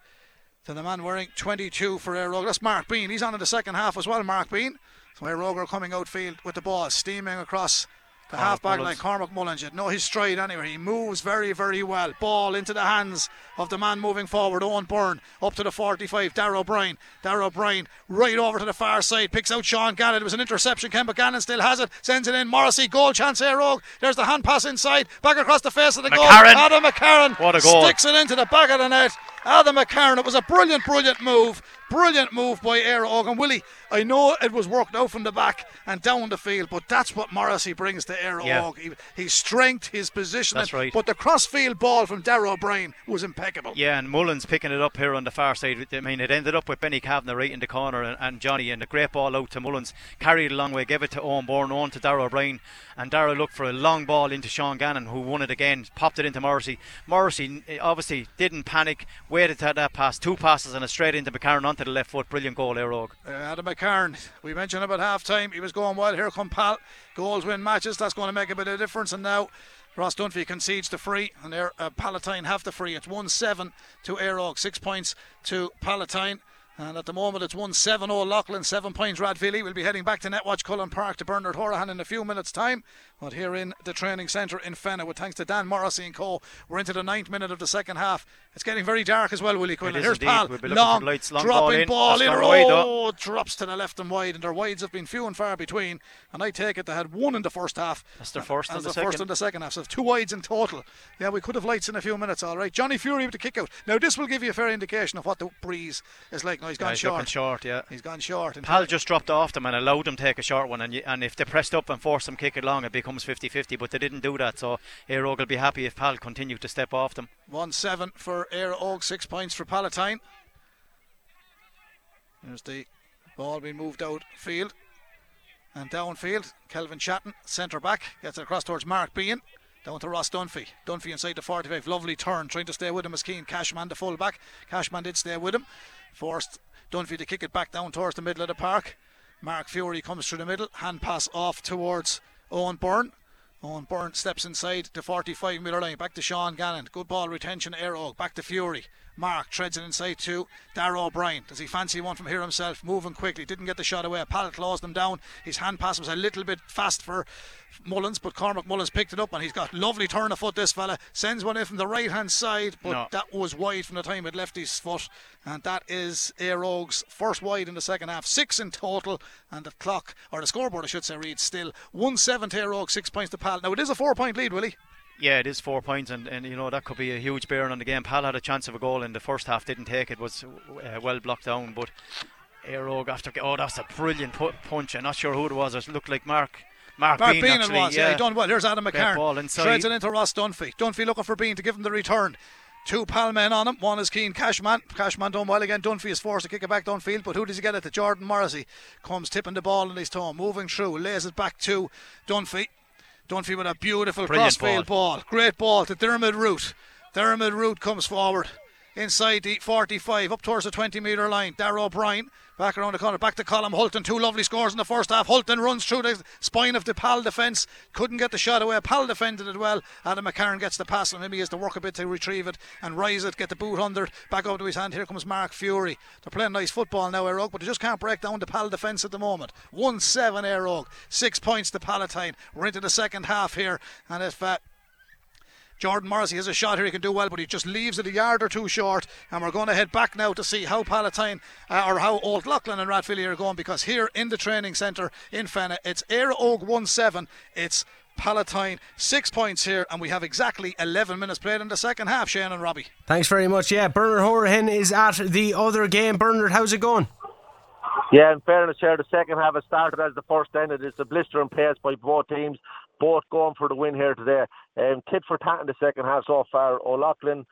to the man wearing 22 for Óg. That's Mark Bean. He's on in the second half as well, Mark Bean. So are coming outfield with the ball, steaming across the half back line. Cormac Mullins. You know his stride anywhere. He moves very, very well. Ball into the hands of the man moving forward, Owen Byrne, up to the 45. Darragh O'Brien. Darragh O'Brien right over to the far side. Picks out Sean Gannon. It was an interception. Ken Buchanan still has it. Sends it in. Morrissey. Goal chance here, Rogue. There's the hand pass inside. Back across the face of the goal.
McCarron.
Adam McCarron.
What a goal.
Sticks it into the back of the net. Adam McCarron. It was a brilliant, brilliant move. Brilliant move by Éire Ogan. Willie, I know it was worked out from the back and down the field, but that's what Morrissey brings to Éire
Yeah.
He, his strength, his position.
That's right.
But the crossfield ball from Darragh O'Brien was impeccable.
Yeah, and Mullins picking it up here on the far side. I mean, it ended up with Benny Kavanagh right in the corner and, and Johnny, and a great ball out to Mullins. Carried a long way, gave it to Owen Byrne, on to Darragh O'Brien. And Darragh looked for a long ball into Sean Gannon, who won it again, popped it into Morrissey. Morrissey obviously didn't panic, waited to that pass, two passes and a straight into McCarron onto the left foot. Brilliant goal, Éire Óg.
Uh, Adam McCarron, we mentioned about half time. He was going well. Here come Pal. Goals win matches. That's going to make a bit of difference. And now Ross Dunphy concedes the free, and there, uh, Palatine have the free. It's 1 7 to Éire six points to Palatine. And at the moment, it's 1 7 0 Loughlin, seven points Rathvilly. We'll be heading back to Netwatch Cullen Park to Bernard Horahan in a few minutes' time. But here in the training centre in Fenagh, with thanks to Dan Morrissey and Co., we're into the ninth minute of the second half. It's getting very dark as well, Willie Quinlan. Here's
indeed.
Pal,
We'll be
long,
lights, long
dropping
ball in.
ball in. Oh, drops to the left and wide, and their wides have been few and far between. And I take it they had one in the first half.
That's their first
As
and the
the first and the second half. So two wides in total. Yeah, we could have lights in a few minutes, all right. Johnny Fury with the kick out. Now, this will give you a fair indication of what the breeze is like. No, he's gone
Yeah, he's
short.
short, yeah.
He's gone short. And
Pal just dropped off them and allowed them to take a short one, and, y- and if they pressed up and forced them kick it long, it becomes 50-50. But they didn't do that, so Éire Óg will be happy if Pal continued to step off them.
1 7 for Éire Óg, 6 points for Palatine. There's the ball being moved out field. And downfield, Kelvin Chatton, centre back, gets it across towards Mark Bean. Down to Ross Dunphy. Dunphy inside the 45. Lovely turn, trying to stay with him as Keane. Cashman, the full back. Cashman did stay with him. Forced Dunphy to kick it back down towards the middle of the park. Mark Fury comes through the middle. Hand pass off towards Owen Byrne. Owen Byrne steps inside the 45 metre line. Back to Sean Gannon. Good ball retention, Aero. Back to Fury. Mark treads it inside to Darragh O'Brien. Does he fancy one from here himself? Moving quickly. Didn't get the shot away. Pallet closed them down. His hand pass was a little bit fast for Mullins, but Cormac Mullins picked it up and he's got lovely turn of foot. This fella sends one in from the right hand side, but
No.
that was wide from the time it left his foot. And that is Éire Óg's first wide in the second half. Six in total, and the clock, or the scoreboard, I should say, reads still 1 7 to Éire Óg, six points to Pal. Now it is a four point lead, Willie.
Yeah, it is four points, and, and you know that could be a huge bearing on the game. Pal had a chance of a goal in the first half, didn't take it, was uh, well blocked down. But Éire Óg after oh, that's a brilliant pu- punch. I'm not sure who it was. It looked like Mark. Mark,
Mark
Bean,
Bean it
actually,
was, yeah. he done well. There's Adam
Great
McCarron.
ball inside.
Shreds it into Ross Dunphy. Dunphy looking for Bean to give him the return. Two pal men on him. One is Keane Cashman. Cashman done well again. Dunphy is forced to kick it back downfield, but who does he get it to? Jordan Morrissey comes tipping the ball in his toe, moving through, lays it back to Dunphy. Dunphy with a beautiful
Brilliant
crossfield ball. Great ball to Dermot Root. Dermot Root comes forward inside the 45, up towards the 20 metre line. Darragh O'Brien back around the corner, back to Colin Hulton. Two lovely scores in the first half. Hulton runs through the spine of the Pal defence, couldn't get the shot away. Pal defended it well. Adam McCarron gets the pass, and maybe he has to work a bit to retrieve it and rise it, get the boot under, it, back up to his hand. Here comes Mark Fury. They're playing nice football now, Éire Óg, but they just can't break down the Pal defence at the moment. 1 7 Éire Óg, six points to Palatine. We're into the second half here, and if uh, Jordan Morrissey has a shot here, he can do well, but he just leaves it a yard or two short. And we're going to head back now to see how Palatine uh, or how Old Leighlin and Rathvilly are going because here in the training centre in Fenagh, it's Éire Óg 1 7. It's Palatine six points here, and we have exactly 11 minutes played in the second half, Shane and Robbie.
Thanks very much. Yeah, Bernard Horahan is at the other game. Bernard, how's it going?
Yeah, in fairness, here the second half has started as the first ended. It's a blistering pace by both teams, both going for the win here today. Um, tit for tat in the second half so far. Old Leighlin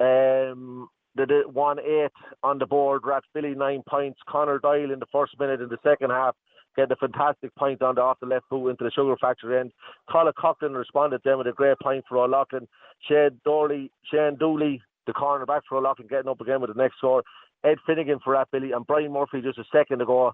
um, did it one eight on the board. Rat Billy nine points. Connor Doyle in the first minute in the second half get a fantastic point on the off the left boot into the sugar factory end. Colin Coughlin responded then with a great point for Old Leighlin. Shane Dorley, Shane Dooley, the corner back for Old Leighlin, getting up again with the next score. Ed Finnegan for Rathvilly and Brian Murphy just a second ago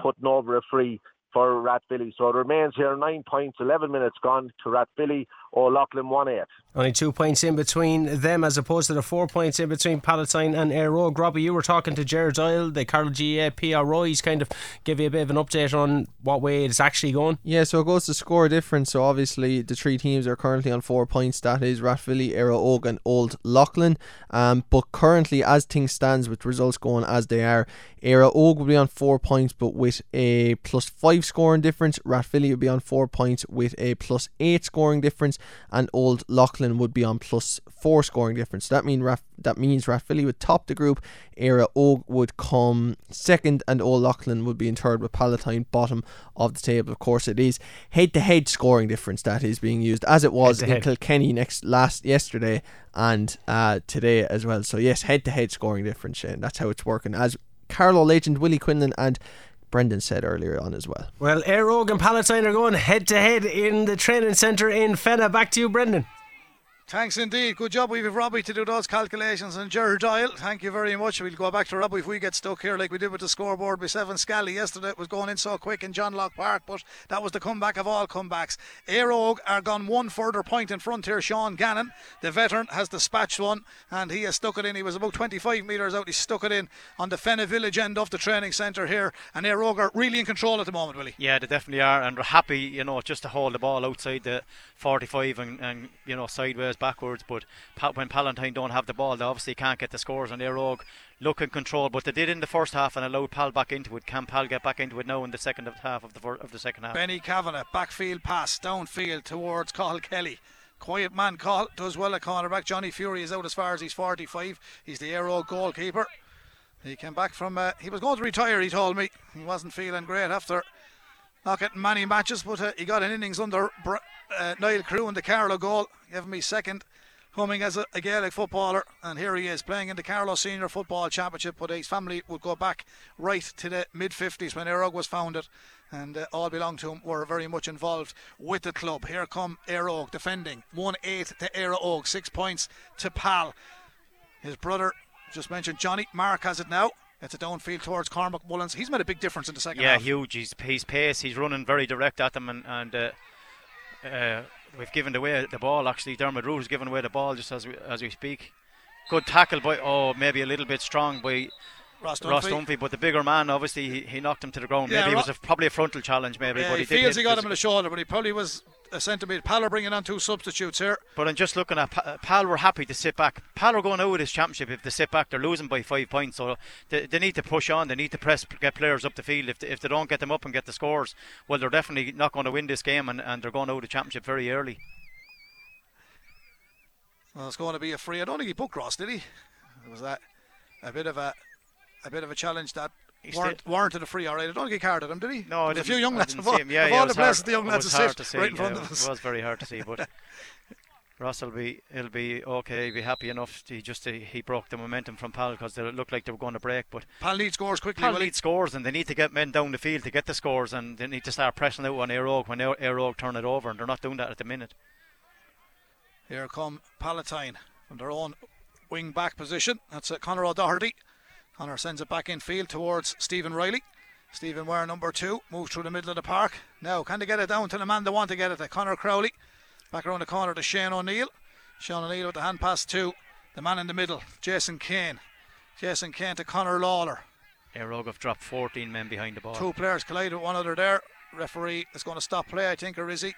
putting over a free for Rathvilly. So it remains here nine points, 11 minutes gone to Rathvilly, Old Leighlin 1 8.
Only two points in between them as opposed to the four points in between Palatine and Éire Óg. Robbie, you were talking to Jared Doyle, the Carl GA PRO. He's kind of give you a bit of an update on what way it's actually going.
Yeah, so it goes to score difference. So obviously the three teams are currently on four points. That is Rathvilly, Éire Óg and Old Leighlin. Um, but currently, as things stands with results going as they are, Éire Óg will be on four points, but with a plus five scoring difference. Rathvilly will be on four points with a plus eight scoring difference, and Old Leighlin would be on plus four scoring difference. That mean Rath- that means Rathvilly would top the group. Éire Óg would come second, and Old Leighlin would be in third with Palatine bottom of the table. Of course, it is head-to-head scoring difference that is being used, as it was in
Head-to-head.
Kilkenny next last yesterday and uh, today as well. So yes, head-to-head scoring difference, Shane. That's how it's working. As Carlow legend Willie Quinlan and Brendan said earlier on as well.
Well, Éire Óg and Palatine are going head to head in the training centre in Fenagh. Back to you, Brendan.
Thanks indeed. Good job. We've Robbie to do those calculations and Jared Doyle. Thank you very much. We'll go back to Robbie if we get stuck here like we did with the scoreboard with Seven Scally yesterday. It was going in so quick in John Locke Park, but that was the comeback of all comebacks. Éire Óg are gone one further point in front here. Sean Gannon, the veteran, has dispatched one and he has stuck it in. He was about 25 metres out. He stuck it in on the Fenagh Village end of the training centre here. And Éire Óg are really in control at the moment, Willie.
Yeah, they definitely are, and we're happy, you know, just to hold the ball outside the 45 and, and you know sideways backwards. But when Palatine don't have the ball, they obviously can't get the scores on their rogue. Look in control, but they did in the first half and allowed Pal back into it. Can Pal get back into it now in the second half of the of the second half?
Benny Kavanagh, backfield pass, downfield towards Cathal Kelly. Quiet man, Cahill does well at cornerback. Johnny Fury is out as far as he's 45. He's the Aero goalkeeper. He came back from. Uh, he was going to retire. He told me he wasn't feeling great after not getting many matches, but uh, he got an innings under uh, Niall Carew in the Carlow goal, gave me second coming as a, a, Gaelic footballer, and here he is playing in the Carlow Senior Football Championship. But his family would go back right to the mid 50s when Éire Óg was founded, and uh, all belonged to him were very much involved with the club. Here come Éire Óg defending 1 8 to Éire Óg, six points to Pal. His brother, just mentioned Johnny, Mark has it now. It's a downfield towards Cormac Mullins. He's made a big difference in the second
yeah,
half.
Yeah, huge. He's, he's pace. He's running very direct at them, and, and uh, uh, we've given away the ball. Actually, Dermot Root has given away the ball just as we, as we speak. Good tackle by, oh, maybe a little bit strong by
Ross Dunphy.
Ross Dunphy, but the bigger man, obviously, he, he knocked him to the ground.
Yeah,
maybe
Ro-
it was a, probably a frontal challenge, maybe.
Yeah,
but
he,
he,
feels he got him in the shoulder, but he probably was a centimetre. Pal bringing on two substitutes here.
But I'm just looking at Pa- uh, Pal. Were happy to sit back. Pal are going out with this championship. If they sit back, they're losing by five points. So they, they need to push on. They need to press, get players up the field. If they, if they don't get them up and get the scores, well, they're definitely not going to win this game, and, and they're going out of the championship very early.
Well, it's going to be a free. I don't think he booked Ross, did he? It was that a bit of a a bit of a challenge that warrant,
still-
warranted a free. All right, I don't he carded him, did he?
No, I
a few young lads of all.
Yeah,
of
yeah,
all the places
hard-
the young lads sit
see.
right in
yeah,
front
it
of us.
It was very hard to see, but Ross will be he'll be okay. He'll be happy enough. He just he broke the momentum from Pal because they looked like they were going to break, but
Pal needs scores quickly.
Pal
will he?
need scores and they need to get men down the field to get the scores and they need to start pressing out on Éire Óg when Éire Óg turn it over and they're not doing that at the minute.
Here come Palatine from their own wing back position. That's uh, Conor O'Doherty. Conor sends it back in field towards Stephen Riley. Stephen Ware, number two, moves through the middle of the park. Now, can they get it down to the man they want to get it to? Connor Crowley. Back around the corner to Shane O'Neill. Shane O'Neill with the hand pass to the man in the middle, Jason Kane. Jason Kane to Conor Lawler.
Éire Óg have dropped 14 men behind the ball.
Two players collide with one another there. Referee is going to stop play, I think, or is he?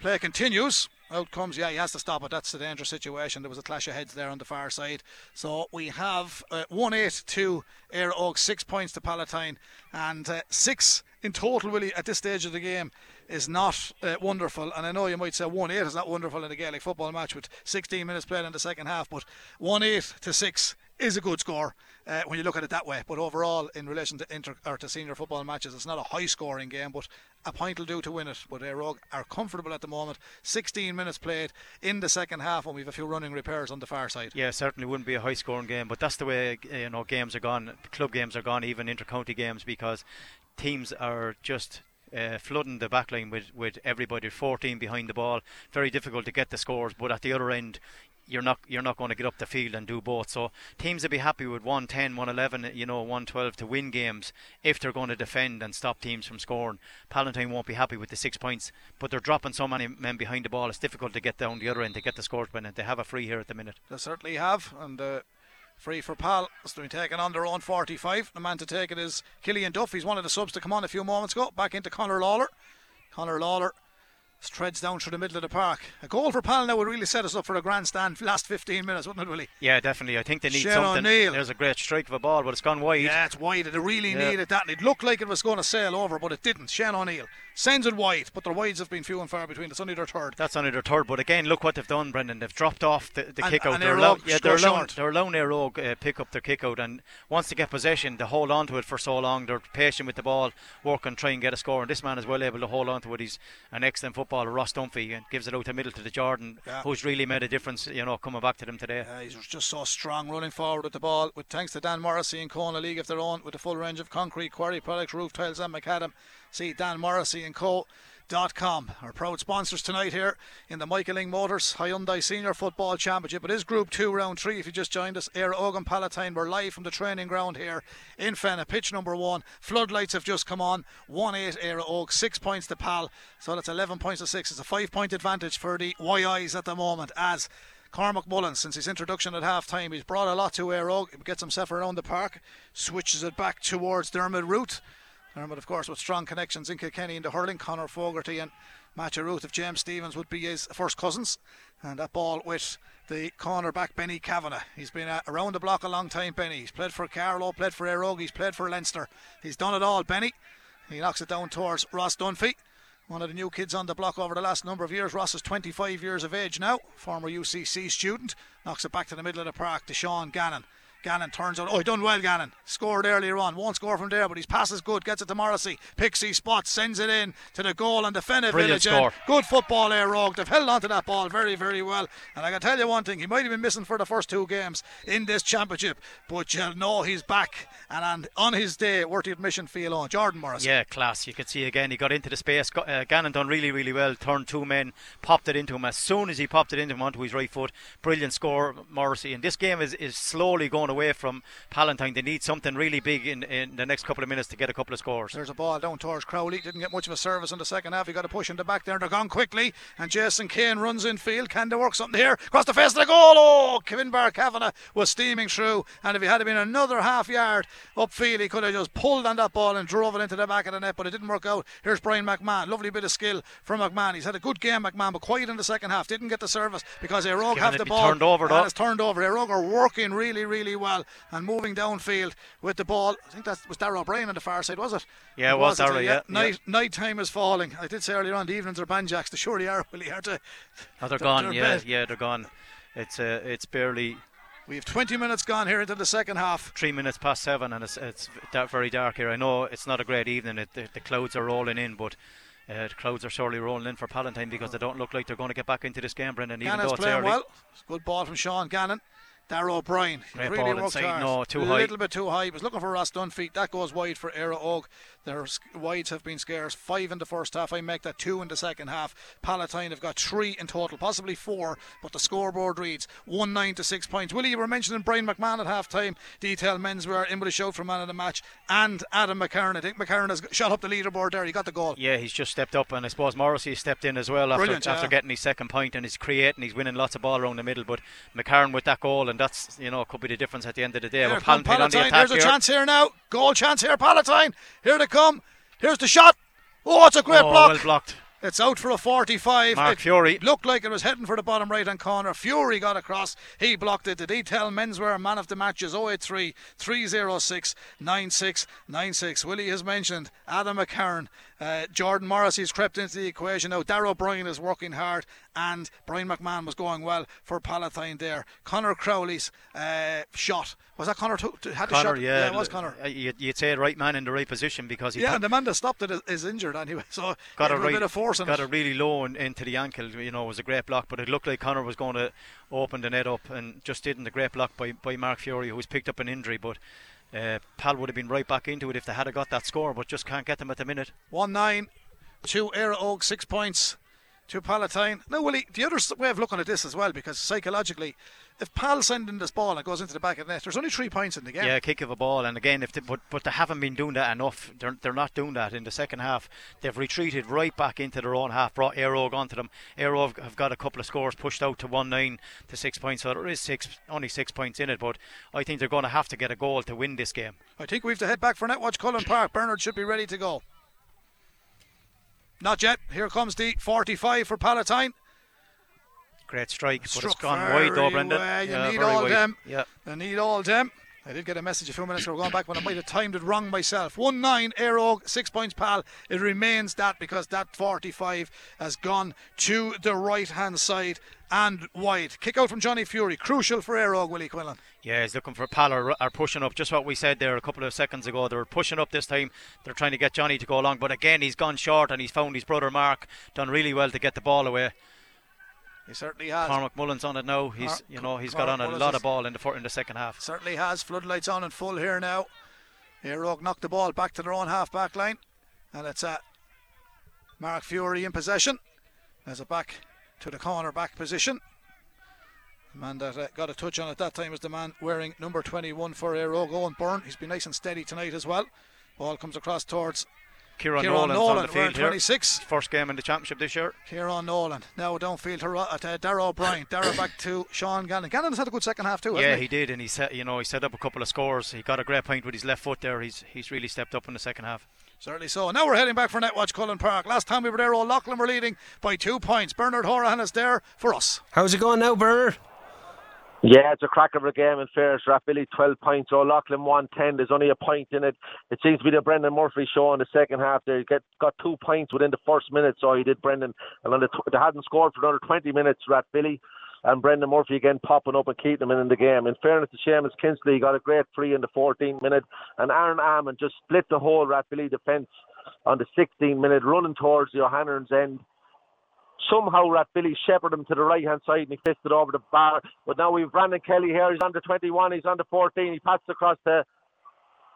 Play continues. Out comes, yeah, he has to stop it. That's a dangerous situation. There was a clash of heads there on the far side. So we have uh, 1 8 to Éire Óg, six points to Palatine, and uh, six in total, really, at this stage of the game is not uh, wonderful. And I know you might say 1 8 is not wonderful in a Gaelic football match with 16 minutes played in the second half, but 1 8 to 6 is a good score uh, when you look at it that way. But overall, in relation to inter or to senior football matches, it's not a high scoring game, but a point will do to win it. But Éire Óg are comfortable at the moment. 16 minutes played in the second half, and we've a few running repairs on the far side.
Yeah, certainly wouldn't be a high scoring game, but that's the way you know games are gone. Club games are gone, even inter-county games, because teams are just uh, flooding the backline with with everybody 14 behind the ball. Very difficult to get the scores, but at the other end. You're not you're not going to get up the field and do both. So teams will be happy with 110, 111, you know, 112 to win games if they're going to defend and stop teams from scoring. Palatine won't be happy with the six points, but they're dropping so many men behind the ball. It's difficult to get down the other end to get the scores. But they have a free here at the minute.
They certainly have, and uh, free for Pal. It's been taken on their own 45. The man to take it is Killian Duff. He's one of the subs to come on a few moments ago. Back into Conor Lawler. Conor Lawler treads down through the middle of the park. A goal for Pal now would really set us up for a grandstand last 15 minutes, wouldn't it, Willie?
Yeah, definitely. I think they need
Shane
something.
O'Neill.
There's a great strike of a ball, but it's gone wide.
Yeah, it's wide. They really
Yeah.
needed that. And it looked like it was going to sail over, but it didn't. Shane O'Neill sends it wide, but their wides have been few and far between. It's only their third.
That's only their third, but again, look what they've done, Brendan. They've dropped off the, the
And-
kick out.
and
they're
Éire
allow-
Óg
yeah, they're allowing, they're allowing Éire Óg, uh, pick up their kick out, and once they get possession, they hold on to it for so long. They're patient with the ball, work and try and get a score. And this man is well able to hold on to it. He's an excellent footballer, Ross Dunphy, and gives it out the middle to the Jordan,
Yeah.
who's really made a difference. You know, coming back to them today.
Uh, he's just so strong running forward with the ball. With thanks to Dan Morrissey and Kona League of their own with a full range of concrete, quarry products, roof tiles, and macadam. See Dan Morrissey and Co. Com. Our proud sponsors tonight here in the Michael Lyng Motors Hyundai Senior Football Championship. It is Group 2, Round 3. If you just joined us, Air Ogan Palatine. We're live from the training ground here in Fenagh. Pitch number one. Floodlights have just come on. 1 8 Éire Óg. Six points to Pal. So that's 11 points to 6. It's a five point advantage for the YIs at the moment as Cormac Mullins, since his introduction at half time, he's brought a lot to Éire Óg. Gets himself around the park, switches it back towards Dermot Root. Dermot, of course, with strong connections in Kilkenny into hurling. Connor Fogarty and Matthew Ruth of James Stephens would be his first cousins. And that ball with the cornerback Benny Kavanagh. He's been uh, around the block a long time, Benny. He's played for Carlow, played for Air he's played for Leinster. He's done it all, Benny. He knocks it down towards Ross Dunphy. One of the new kids on the block over the last number of years. Ross is 25 years of age now, former UCC student. Knocks it back to the middle of the park to Sean Gannon. Gannon turns on. Oh, he done well, Gannon. Scored earlier on. Won't score from there, but his pass is good. Gets it to Morrissey. Pixie spot. sends it in to the goal and the Fenagh
Brilliant
Village.
score.
Good football there, Rogue. They've held on to that ball very, very well. And I can tell you one thing, he might have been missing for the first two games in this championship, but you'll know he's back. And on, on his day, worth the admission feel on. Jordan Morrissey.
Yeah, class. You could see again, he got into the space. Got, uh, Gannon done really, really well. Turned two men, popped it into him. As soon as he popped it into him onto his right foot, brilliant score, Morrissey. And this game is, is slowly going away from Palatine. They need something really big in, in the next couple of minutes to get a couple of scores.
There's a ball down towards Crowley. Didn't get much of a service in the second half. He got a push in the back there. They're gone quickly. And Jason Kane runs in field. Can they work something here? Across the face of the goal. Oh, Finbar Kavanagh was steaming through. And if he had been another half yard upfield, he could have just pulled on that ball and drove it into the back of the net. But it didn't work out. Here's Brian McMahon. Lovely bit of skill from McMahon. He's had a good game, McMahon, but quiet in the second half. Didn't get the service because
Given
have the ball.
turned over,
and
though.
it's turned over. Éire Óg are working really, really well and moving downfield with the ball. I think that was Darragh O'Brien on the far side, was it?
Yeah, it was
it?
Darragh, yeah,
Night,
yeah.
night time is falling. I did say earlier on the evenings are banjacks. They surely are. Really hard to.
Oh, they're gone.
to
yeah,
bed.
yeah, they're gone. It's uh, it's barely
We have 20 minutes gone here into the second half.
three minutes past seven, and it's it's very dark here. I know it's not a great evening. It, the, the clouds are rolling in, but. Uh, the clouds are surely rolling in for Palatine because they don't look like they're going to get back into this game, Brendan. Even
Gannon's
though it's
playing
early.
well. Good ball from Sean Gannon. Darragh O'Brien.
Great
really
ball inside.
hard.
No, too
a
high.
little bit too high. He was looking for Ross Dunphy. That goes wide for Éire Óg. Their wides have been scarce. Five in the first half. I make that two in the second half. Palatine have got three in total, possibly four, but the scoreboard reads 1 9 to 6 points. Willie, you were mentioning Brian McMahon at half time. Detail menswear in with a shout for man of the match. And Adam McCarron. I think McCarron has shot up the leaderboard there. He got the goal.
Yeah, he's just stepped up, and I suppose Morrissey has stepped in as well after,
Brilliant,
after
yeah.
getting his second point, and he's creating, he's winning lots of ball around the middle. But McCarron with that goal, and that's you know could be the difference at the end of the day.
Here
Palatine on the attack
There's a
here.
chance here now. Goal chance here, Palatine. Here they come. Here's the shot. Oh, it's a great
oh,
block.
well blocked.
It's out for a 45.
Mark
it
Fury.
looked like it was heading for the bottom right hand corner. Fury got across. He blocked it. The detail menswear man of the match is 083 306 9696. Willie has mentioned Adam McCarron. Uh, Jordan has crept into the equation now. Darragh Bryan is working hard, and Brian McMahon was going well for Palatine there. Connor Crowley's uh, shot was that Connor? Took, had the
Connor,
shot?
yeah,
it was Connor.
uh, You'd, you'd say right man in the right position because he
Yeah, and the man that stopped it is, is injured anyway. So
got
yeah,
a,
a
right,
bit of force in
got
it.
really low in, into the ankle. You know, it was a great block, but it looked like Connor was going to open the net up and just didn't. The great block by, by Mark Fury, who was picked up an injury, but. Uh, Pal would have been right back into it if they had got that score, but just can't get them at the minute.
1 9 to Éire Óg, six points to Palatine. Now, Willie, the other way of looking at this as well, because psychologically, if Pal sending this ball and it goes into the back of the net, there's only three points in the game.
Yeah, kick of a ball, and again, if they, but but they haven't been doing that enough. They're they're not doing that in the second half. They've retreated right back into their own half. Brought Éire Óg onto them. Éire Óg have got a couple of scores pushed out to one nine to six points. So there is six only six points in it, but I think they're going to have to get a goal to win this game.
I think we have to head back for Netwatch Cullen Park. Bernard should be ready to go. Not yet. Here comes the 45 for Palatine.
Great strike, but
Struck
it's gone wide though, Brendan.
well. You
yeah,
need all
wide.
them.
Yeah.
They need all them. I did get a message a few minutes ago going back when I might have timed it wrong myself. 1 9 Éire, 6 points pal. It remains that because that 45 has gone to the right hand side and wide. Kick out from Johnny Fury. Crucial for Éire, Willie Quinlan.
Yeah, he's looking for Pal are, pushing up. Just what we said there a couple of seconds ago. They're pushing up this time. They're trying to get Johnny to go along, but again he's gone short and he's found his brother Mark. Done really well to get the ball away.
He certainly has.
Cormac Mullins on it now. He's
Cor-
you know he's
Cormac
got on a
Mullins
lot of ball in the fir- in the second half.
Certainly has. Floodlights on in full here now. Éire knocked the ball back to their own half back line. And it's uh, Mark Fury in possession. There's a back to the corner back position. The man that uh, got a touch on at that time was the man wearing number 21 for Éire, Owen Byrne. He's been nice and steady tonight as well. Ball comes across towards
Kieran,
Kieran
Nolan's
Nolan,
on the field here.
26.
First game in the championship this year.
Kieran Nolan. Now downfield to at, uh, Darragh O'Brien. Darragh back to Sean Gannon. Gannon has had a good second half too, hasn't
Yeah,
he?
he did, and he set you know he set up a couple of scores. He got a great point with his left foot there. He's he's really stepped up in the second half.
Certainly so. Now we're heading back for Netwatch Cullen Park. Last time we were there, Old Leighlin were leading by two points. Bernard Horan is there for us.
How's it going now, Bernard?
Yeah, it's a crack of a game in fairness. Rathvilly 12 points, Old Leighlin 110. There's only a point in it. It seems to be the Brendan Murphy show in the second half. They get got two points within the first minute, so he did Brendan. And then the tw- they hadn't scored for another 20 minutes, Rathvilly. And Brendan Murphy again popping up and keeping them in the game. In fairness to Seamus Kinsley, he got a great free in the 14th minute, and Aaron Almond just split the whole Rathvilly defence on the 16th minute, running towards the O'Hanlon's end. Somehow Rathvilly shepherded him to the right hand side and he fisted over the bar. But now we've Brandon Kelly here. He's under 21. He's under 14. He passes across to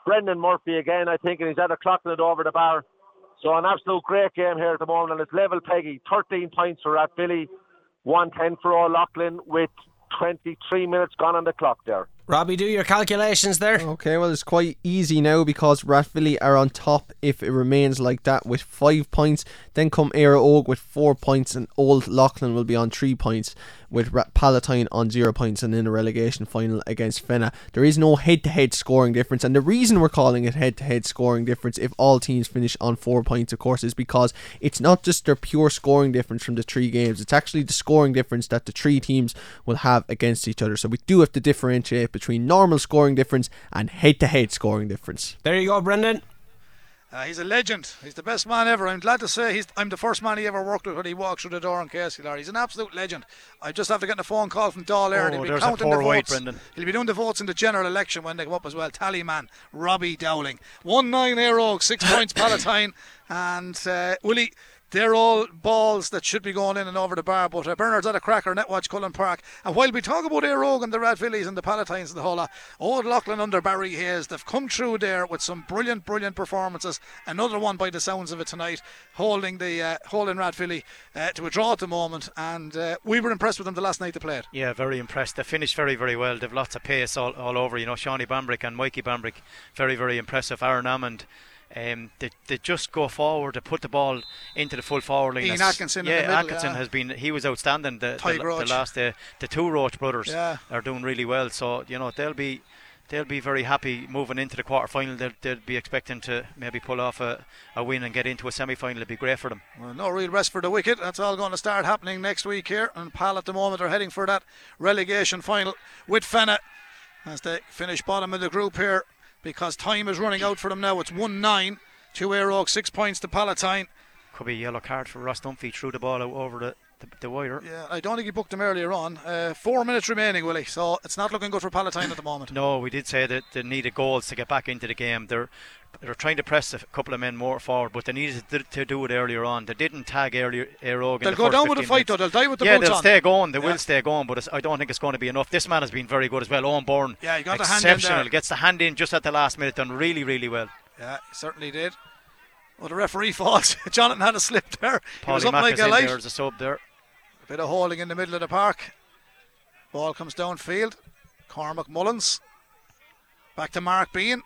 Brendan Murphy again, I think, and he's a clocking it over the bar. So an absolute great game here at the moment, and it's level Peggy. 13 points for Rathvilly, 110 for Old Leighlin with 23 minutes gone on the clock there.
Robbie, do your calculations there.
Okay, well, it's quite easy now because Rathvilly are on top if it remains like that with five points. Then come Éire Óg with four points, and Old Leighlin will be on three points with Palatine on zero points and in a relegation final against Fenagh. There is no head to head scoring difference, and the reason we're calling it head to head scoring difference if all teams finish on four points, of course, is because it's not just their pure scoring difference from the three games, it's actually the scoring difference that the three teams will have against each other. So we do have to differentiate between normal scoring difference and head to head scoring difference.
There you go, Brendan.
Uh, he's a legend. He's the best man ever. I'm glad to say he's. I'm the first man he ever worked with when he walked through the door in KCLR. He's an absolute legend. I just have to get a phone call from Dáil Éireann.
Oh,
He'll be counting the votes.
Brendan.
He'll be doing the votes in the general election when they come up as well. Tally man, Robbie Dowling, one nine Éire, six points Palatine, and uh, Willie. They're all balls that should be going in and over the bar, but uh, Bernard's at a cracker, Netwatch Cullen Park. And while we talk about Éire and the Rathvillies and the Palatines and the whole lot, Old Leighlin under Barry Hayes, they've come through there with some brilliant, brilliant performances. Another one by the sounds of it tonight, holding the uh, holding Rathvilly uh, to a draw at the moment. And uh, we were impressed with them the last night they played.
Yeah, very impressed. They finished very, very well. They've lots of pace all, all over. You know, Shawnee Bambrick and Mikey Bambrick, very, very impressive. Aaron Hammond. Um, they, they just go forward. They put the ball into the full forward line.
Ian Atkinson in
yeah,
the middle,
Atkinson
yeah.
has been. He was outstanding. The, the, the last uh, the two Roach brothers
Yeah.
are doing really well. So you know they'll be they'll be very happy moving into the quarter final. They'll, they'll be expecting to maybe pull off a, a win and get into a semi final. It'd be great for them.
Well, no real rest for the wicket. That's all going to start happening next week here. And Pal at the moment are heading for that relegation final with Fenagh as they finish bottom of the group here because time is running out for them now. It's 1 9 to Óg, six points to Palatine.
Could be a yellow card for Ross Dunphy. Threw the ball out over the the, the wire.
Yeah, I don't think he booked them earlier on. Uh, four minutes remaining, Willie. So it's not looking good for Palatine at the moment.
No, we did say that they needed goals to get back into the game. They're they're trying to press a couple of men more forward, but they needed to, to do it earlier on. They didn't tag earlier
They'll
the
go down with the
15
fight, though. They'll die with the
yeah, they'll
on.
stay going. They
Yeah.
will stay going, but I don't think it's going to be enough. This man has been very good as well. Owen Byrne,
Yeah, he got the hand in
exceptional.
there.
Gets the hand in just at the last minute, done really, really well.
Yeah, he certainly did. Well, the referee falls. Jonathan had a slip there. he was up
Mack
like a light.
there as a sub there.
Bit of holding in the middle of the park. Ball comes downfield. Cormac Mullins. Back to Mark Bean.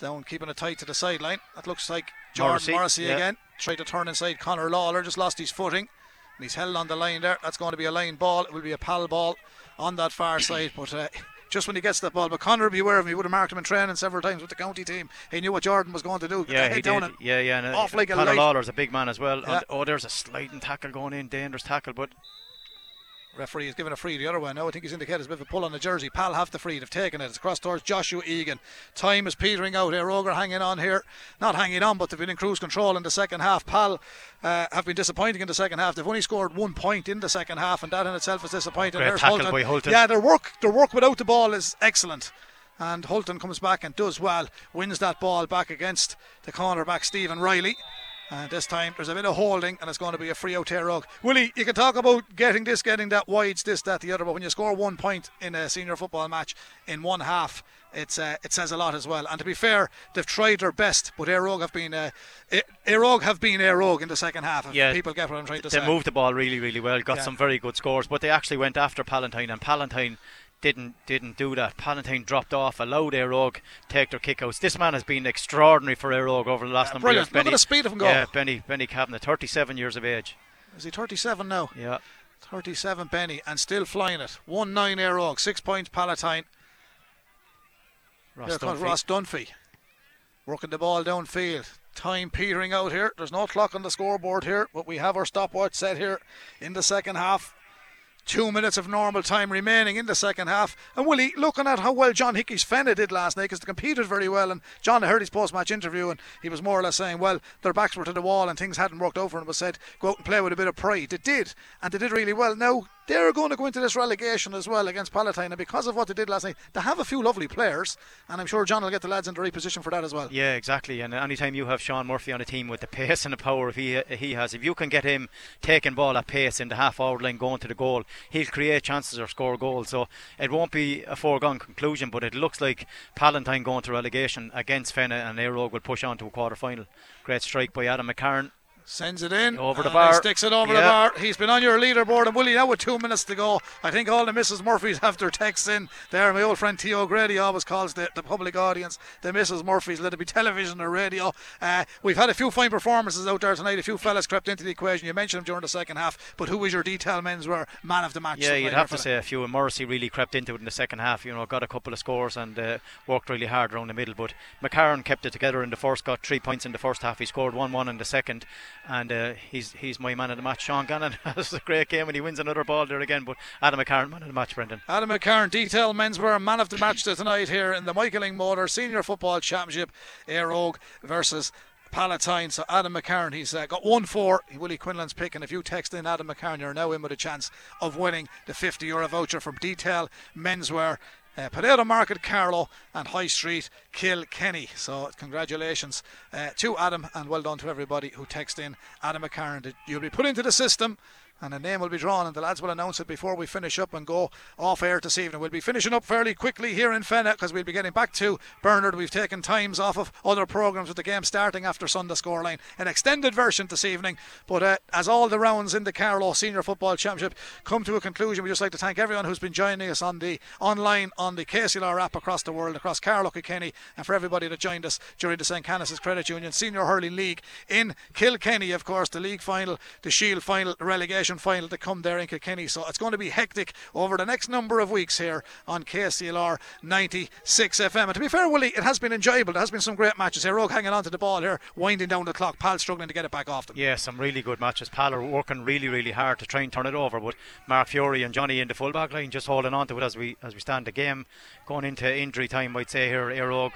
Down, keeping it tight to the sideline. That looks like Jordan
Morrissey,
Morrissey,
yeah.
again. Tried to turn inside Connor Lawler, just lost his footing. And he's held on the line there. That's going to be a line ball. It will be a pal ball on that far side. But uh, just when he gets that ball, but Connor will be aware of him. He would have marked him in training several times with the county team. He knew what Jordan was going to do.
Yeah, he did. Yeah, yeah. And uh,
off like a light.
Lawler's a big man as well.
Yeah.
Oh, there's a sliding tackle going in, dangerous tackle, but
Referee has given a free the other way. Now I think he's indicated a bit of a pull on the jersey. Pal have the free. They've taken it. It's across towards Joshua Egan. Time is petering out here. Roger hanging on here. Not hanging on, but they've been in cruise control in the second half. Pal uh, have been disappointing in the second half. They've only scored one point in the second half, and that in itself is disappointing.
Great
There's
tackle
Hulton.
by Hulton.
Yeah, their work, their work without the ball is excellent. And Hulton comes back and does well. Wins that ball back against the cornerback Stephen Riley. And this time there's a bit of holding, and it's going to be a free out here rug. Willie, you can talk about getting this, getting that, wides, this, that, the other, but when you score one point in a senior football match in one half, it's uh, it says a lot as well. And to be fair, they've tried their best, but Éire Óg have been uh, Éire Óg have been Éire Óg in the second half.
Yeah,
people get what I'm trying to
they
say.
They moved the ball really, really well. Got
Yeah.
some very good scores, but they actually went after Palatine, and Palatine didn't didn't do that. Palatine dropped off, allowed Éire Óg take their kickouts. This man has been extraordinary for Éire Óg over the last
Yeah,
number
brilliant.
of years.
Look at the speed of him go.
Yeah, Benny Benny Kavanagh, 37 years of age.
Is he 37 now?
Yeah.
37 Benny and still flying it. 1 9 Éire Óg, 6 points Palatine.
Ross
Here comes
Dunphy.
Ross Dunphy. Working the ball downfield. Time petering out here. There's no clock on the scoreboard here, but we have our stopwatch set here in the second half. Two minutes of normal time remaining in the second half. And Willie, looking at how well John Hickey's Fenagh did last night, because they competed very well. And John, heard his post match interview, and he was more or less saying, well, their backs were to the wall and things hadn't worked over, and was said, go out and play with a bit of pride. It did, and they did really well. Now, they're going to go into this relegation as well against Palatine, and because of what they did last night, they have a few lovely players, and I'm sure John will get the lads in the right position for that as well.
Yeah, exactly. And anytime you have Sean Murphy on a team with the pace and the power he he has, if you can get him taking ball at pace in the half hour line going to the goal, he'll create chances or score goals. So it won't be a foregone conclusion, but it looks like Palatine going to relegation against Fenagh and Óg will push on to a quarter final. Great strike by Adam McCarron
Sends it in.
Over the bar.
Sticks it over the bar. He's been on your leaderboard. And Willie, now with two minutes to go, I think all the Mrs. Murphys have their texts in there. My old friend Theo Grady always calls the, the public audience the Mrs. Murphys, let it be television or radio. Uh, we've had a few fine performances out there tonight. A few fellas crept into the equation. You mentioned them during the second half, but who was your detail menswear man of the match?
Yeah, you'd have to say a few. And Morrissey really crept into it in the second half. You know, got a couple of scores and uh, worked really hard around the middle. But McCarron kept it together in the first, got three points in the first half. He scored one-one in the second, and uh, he's he's my man of the match. Sean Gannon has a great game and he wins another ball there again. But Adam McCarron man of the match, Brendan.
Adam McCarron, detail menswear man of the match tonight here in the Michael Lyng Motor Senior Football Championship, Óg versus Palatine. So Adam McCarron, he's uh, got one four. Willie Quinlan's pick, and if you text in Adam McCarron, you're now in with a chance of winning the 50 euro voucher from Detail Menswear. Uh, Potato Market, Carlow, and High Street, Kilkenny. So, congratulations uh, to Adam, and well done to everybody who texted in Adam McCarron. You'll be put into the system and a name will be drawn, and the lads will announce it before we finish up and go off air this evening. We'll be finishing up fairly quickly here in Fenagh because we'll be getting back to Bernard. We've taken times off of other programmes with the game starting after Sunday scoreline. An extended version this evening, but uh, as all the rounds in the Carlow Senior Football Championship come to a conclusion, we'd just like to thank everyone who's been joining us on the online on the KCLR app across the world, across Carlow, Kilkenny, and for everybody that joined us during the St. Canice Credit Union Senior Hurling League in Kilkenny, of course, the league final, the Shield final, the final to come there in Kilkenny. So it's going to be hectic over the next number of weeks here on KCLR 96 FM. And to be fair, Willie, it has been enjoyable. There has been some great matches here. Rogue hanging on to the ball here, winding down the clock. Pal struggling to get it back off them.
Yeah, some really good matches. Pal are working really, really hard to try and turn it over, but Mark Fury and Johnny in the full back line just holding on to it as we as we stand the game going into injury time. I'd say here, Éire Óg,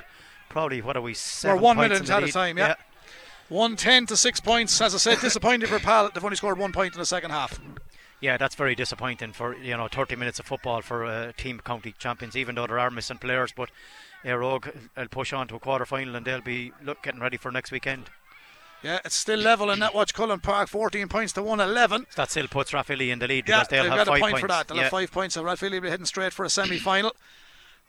probably what are we?
We're one minute at a time, yeah. 110 to 6 points. As I said, disappointed for Pal. They've only scored one point in the second half.
Yeah, that's very disappointing for you know 30 minutes of football for a team county champions. Even though there are missing players, but Éire Óg will push on to a quarter final and they'll be look getting ready for next weekend.
Yeah, it's still level in Netwatch Cullen Park, 14 points to 111.
That still puts Rathvilly in the lead
Yeah,
because they'll
they've
have
got a point
points.
for that. They'll
yeah.
have five points, so Rathvilly will be heading straight for a semi final.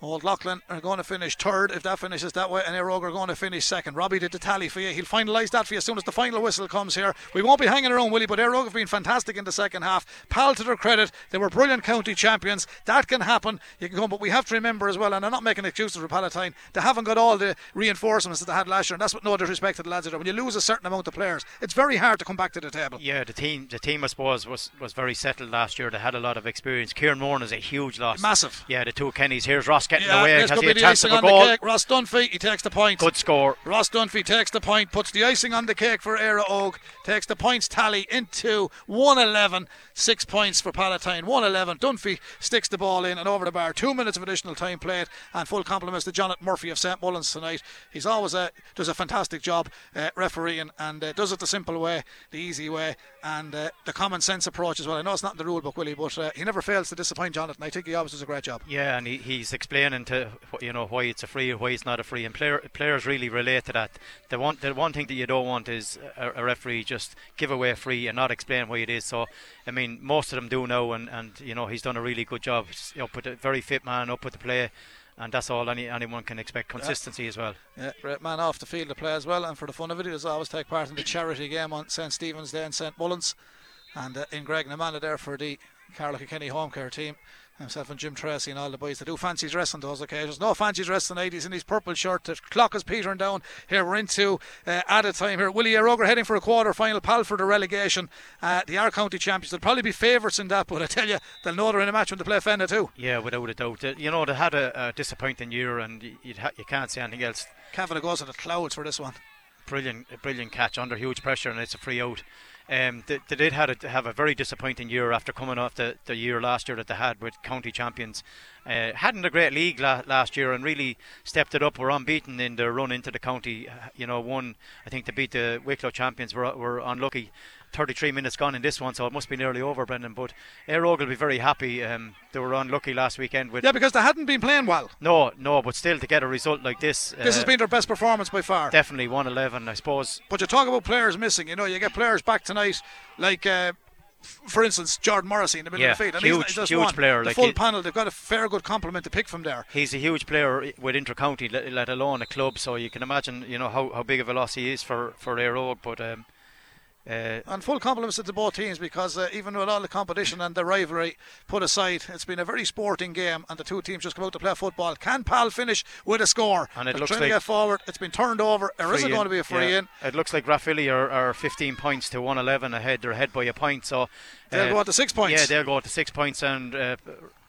Old Leighlin are going to finish third if that finishes that way, and Éire are going to finish second. Robbie did the tally for you. He'll finalise that for you as soon as the final whistle comes here. We won't be hanging around, Willie, but Óg have been fantastic in the second half. Pal to their credit, they were brilliant county champions. That can happen. You can come, but we have to remember as well, and I'm not making excuses for Palatine, they haven't got all the reinforcements that they had last year, and that's what no disrespect to the lads are. When you lose a certain amount of players, it's very hard to come back to the table.
Yeah, the team, the team, I suppose, was, was very settled last year. They had a lot of experience. Kieran Moran is a huge loss.
Massive.
Yeah, the two Kennys. Here's Ross getting
Yeah,
away.
this
Has
could
he
be
a
the
chance of a goal?
cake. Ross Dunphy, he takes the point.
Good score.
Ross Dunphy takes the point, puts the icing on the cake for Éire Óg, takes the points tally into 111. Six points for Palatine, 111. Dunphy sticks the ball in and over the bar. Two minutes of additional time played, and full compliments to Jonathan Murphy of St Mullins tonight. He's always a, does a fantastic job uh, refereeing and uh, does it the simple way, the easy way, and uh, the common sense approach as well. I know it's not in the rule book, Willie, but uh, he never fails to disappoint Jonathan. I think he always does a great job.
Yeah, and he, he's explaining to wh- you know why it's a free or why it's not a free, and player, players really relate to that. The one the one thing that you don't want is a, a referee just give away a free and not explain why it is. So I mean, most of them do know, and, and you know he's done a really good job. He's up with a very fit man, up with the play, and that's all any anyone can expect. Consistency as well.
Yeah, great man off the field to play as well, and for the fun of it, he does always take part in the charity game on St Stephen's Day in St Mullins, and uh, in Graiguenamanagh there for the Carlow Kenny home care team. Himself and Jim Tracy and all the boys that do fancy dress on those occasions. No fancy dress tonight. He's in his purple shirt. The clock is petering down. Here we're into uh, added time here. Willie Roger heading for a quarter final. Pal for the relegation. Uh, the R County champions. They'll probably be favourites in that, but I tell you, they'll know they're in a match when they play Fenagh too.
Yeah, without a doubt. Uh, You know they had a, a disappointing year, and you'd ha- you can't say anything else.
Kavanagh goes to the clouds for this one.
Brilliant, brilliant catch under huge pressure, and it's a free out. Um, they, they did a, have a very disappointing year after coming off the, the year last year that they had with county champions. Uh, hadn't a great league la- last year and really stepped it up. Were unbeaten in their run into the county. You know, one I think to beat the Wicklow champions were were unlucky. 33 minutes gone in this one, so it must be nearly over, Brendan. But Éire Óg will be very happy. Um, they were unlucky last weekend with
Yeah, because they hadn't been playing well.
no, no, but still to get a result like this.
This
uh,
has been their best performance by far.
definitely 111, I suppose.
But you talk about players missing. You know, you get players back tonight, like. Uh, for instance, Jordan Morrissey in the middle
Yeah,
of the field. And
huge-
he's just
huge
one.
player,
The
like
full
he-
panel, they've got a fair good compliment to pick from there.
He's a huge player with intercounty, let, let alone a club. So you can imagine, you know, how, how big of a loss he is for for Éire But um, uh,
And full compliments to both teams because uh, even with all the competition and the rivalry put aside, it's been a very sporting game, and the two teams just come out to play football. Can Pal finish with a score?
And it
They're
looks
trying
like-
to get forward. It's been turned over. There isn't
in,
going to be a free
yeah.
in.
It looks like Rathvilly are, are 15 points to 111 ahead. They're ahead by a point. So
They'll
uh,
go on to six points.
Yeah, they'll go to six points, and uh,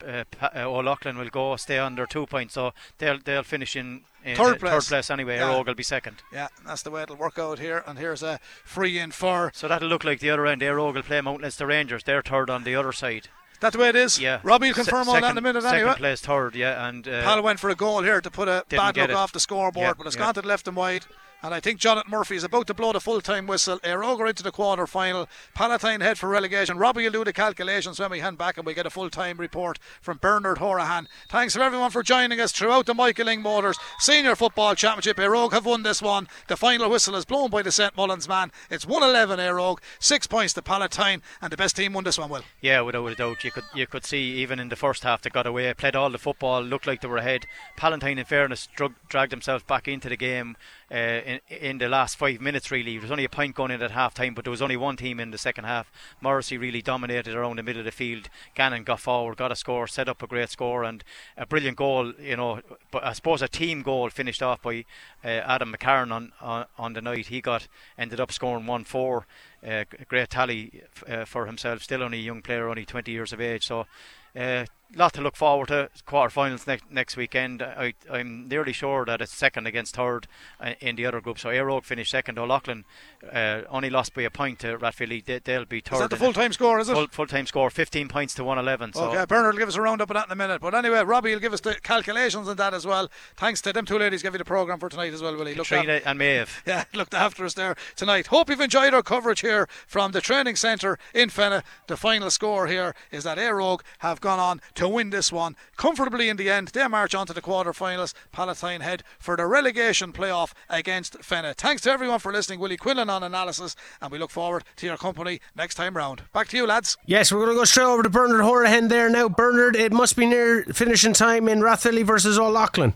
uh, uh, Old Leighlin will go stay under two points. So they'll they'll finish in, in
Third place.
third place anyway.
Yeah.
Will be second.
Yeah, that's the way it'll work out here. And here's a free in for.
So that'll look like the other end. Óg will play Mount Leinster Rangers. They're third on the other side.
That's the way it is.
Yeah.
Robbie will
Se-
confirm all that in a
second-
minute
Second
anyway.
place third, yeah, and uh,
Pal went for a goal here to put a bad look off the scoreboard,
Yeah,
but it's
yeah.
gone to the left and wide. And I think Jonathan Murphy is about to blow the full time whistle. Éire into the quarter final. Palatine head for relegation. Robbie will do the calculations when we hand back and we get a full time report from Bernard Horahan. Thanks for everyone for joining us throughout the Michael Lyng Motors Senior Football Championship. Éire have won this one. The final whistle is blown by the St Mullins man. It's 111 Éire Óg, six points to Palatine, and the best team won this one, Will.
Yeah, without a doubt, you could you could see even in the first half they got away, played all the football, looked like they were ahead. Palatine, in fairness, drug, dragged themselves back into the game uh, in in the last five minutes. Really, there was only a point going in at half time, but there was only one team in the second half. Morrissey really dominated around the middle of the field. Gannon got forward, got a score, set up a great score, and a brilliant goal. You know, but I suppose a team goal finished off by uh, Adam McCarron on, on on the night. He got ended up scoring one four. Uh, great tally f- uh, for himself. Still only a young player, only 20 years of age. So, uh, lot to look forward to. Quarterfinals next next weekend. I, I'm nearly sure that it's second against third uh, in the other group. So Éire finished second. Old Leighlin uh, only lost by a point to Rathvilly. They, they'll be third.
Is that the full time score, is it?
Full, time score, 15 points to 111. So
Okay, Bernard will give us a roundup of that in a minute. But anyway, Robbie will give us the calculations on that as well. Thanks to them two ladies giving the programme for tonight as well, Willie. Look
Trina and Maeve.
yeah, looked after us there tonight. Hope you've enjoyed our coverage here from the training centre in Fenagh. The final score here is that Éire have gone on to win this one comfortably in the end. They march on to the quarter-finals. Palatine head for the relegation playoff against Fenagh. Thanks to everyone for listening. Willie Quinlan on analysis, and we look forward to your company next time round. Back to you, lads.
Yes, we're going to go straight over to Bernard Horahan there now. Bernard, it must be near finishing time in Rathvilly versus Old Leighlin.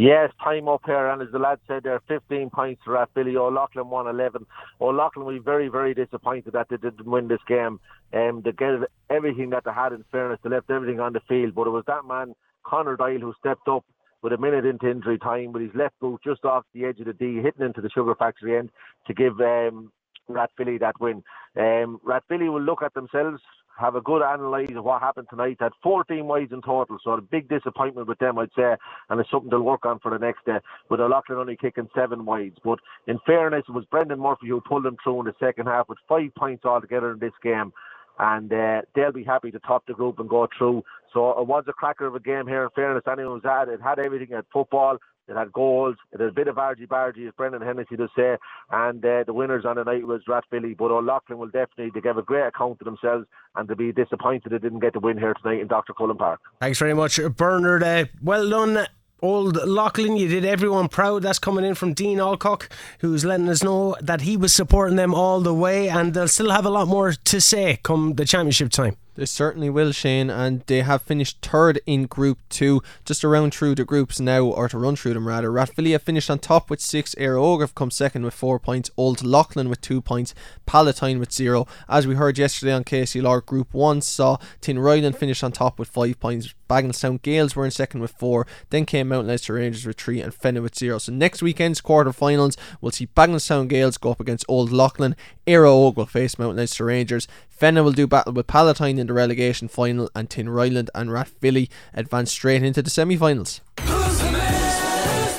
Yes, time up here, and as the lad said, there 15 points for Rathvilly. Old Leighlin won 11. Old Leighlin will be very, very disappointed that they didn't win this game. Um, they gave everything that they had. In fairness, they left everything on the field, but it was that man Connor Dial who stepped up with a minute into injury time with his left boot just off the edge of the D, hitting into the sugar factory end to give um, Rathvilly that win. Um, Rathvilly will look at themselves, have a good analyse of what happened tonight. Had 14 wides in total, so a big disappointment with them, I'd say, and it's something they'll work on for the next day. With Old Leighlin only kicking seven wides, but in fairness, it was Brendan Murphy who pulled them through in the second half with five points altogether in this game. And uh, they'll be happy to top the group and go through. So it was a cracker of a game here. In fairness, anyone was at. It had everything. at football. It had goals. It had a bit of argy bargy, as Brendan Hennessy does say. And uh, the winners on the night was Rathvilly. But Old Leighlin will definitely they give a great account of themselves and they'll be disappointed they didn't get the win here tonight in Dr. Cullen Park.
Thanks very much, Bernard. Uh, well done. Old Leighlin, you did everyone proud. That's coming in from Dean Alcock, who's letting us know that he was supporting them all the way, and they'll still have a lot more to say come the championship time.
They certainly will, Shane, and they have finished third in Group 2, just around through the groups now, or to run through them rather. Rathvilly finished on top with 6, Éire Óg have come second with 4 points, Old Leighlin with 2 points, Palatine with 0. As we heard yesterday on KCLR, Group 1 saw Tinryland finish on top with 5 points, Bagenalstown Gales were in second with 4, then came Mount Leinster Rangers with 3 and Fenagh with 0. So next weekend's quarter-finals, we'll see Bagenalstown Gales go up against Old Leighlin, Óg will face Mount Leinster Rangers, Fenagh will do battle with Palatine in the relegation final, and Tinryland and Rathvilly advance straight into the semi finals.
Who's the man?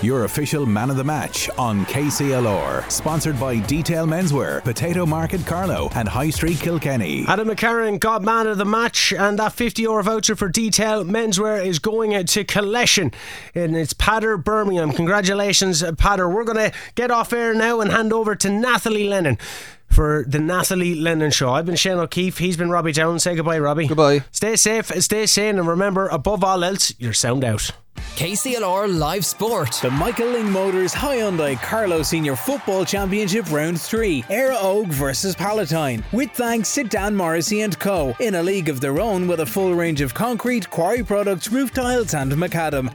your official man of the match on KCLR. Sponsored by Detail Menswear, Potato Market Carlow, and High Street Kilkenny.
Adam McCarron got man of the match, and that 50 euro voucher for Detail Menswear is going to Collection in its Patter Birmingham. Congratulations, Patter. We're going to get off air now and hand over to Nathalie Lennon for the Nathalie Lennon Show. I've been Shane O'Keefe. He's been Robbie Down. Say goodbye, Robbie.
Goodbye.
Stay safe, stay sane, and remember, above all else, you're sound out.
KCLR Live Sport.
The Michael Lyng Motors Hyundai Carlow Senior Football Championship Round 3. Éire Óg versus Palatine. With thanks to Dan Morrissey and Co. In a league of their own with a full range of concrete, quarry products, roof tiles and macadam.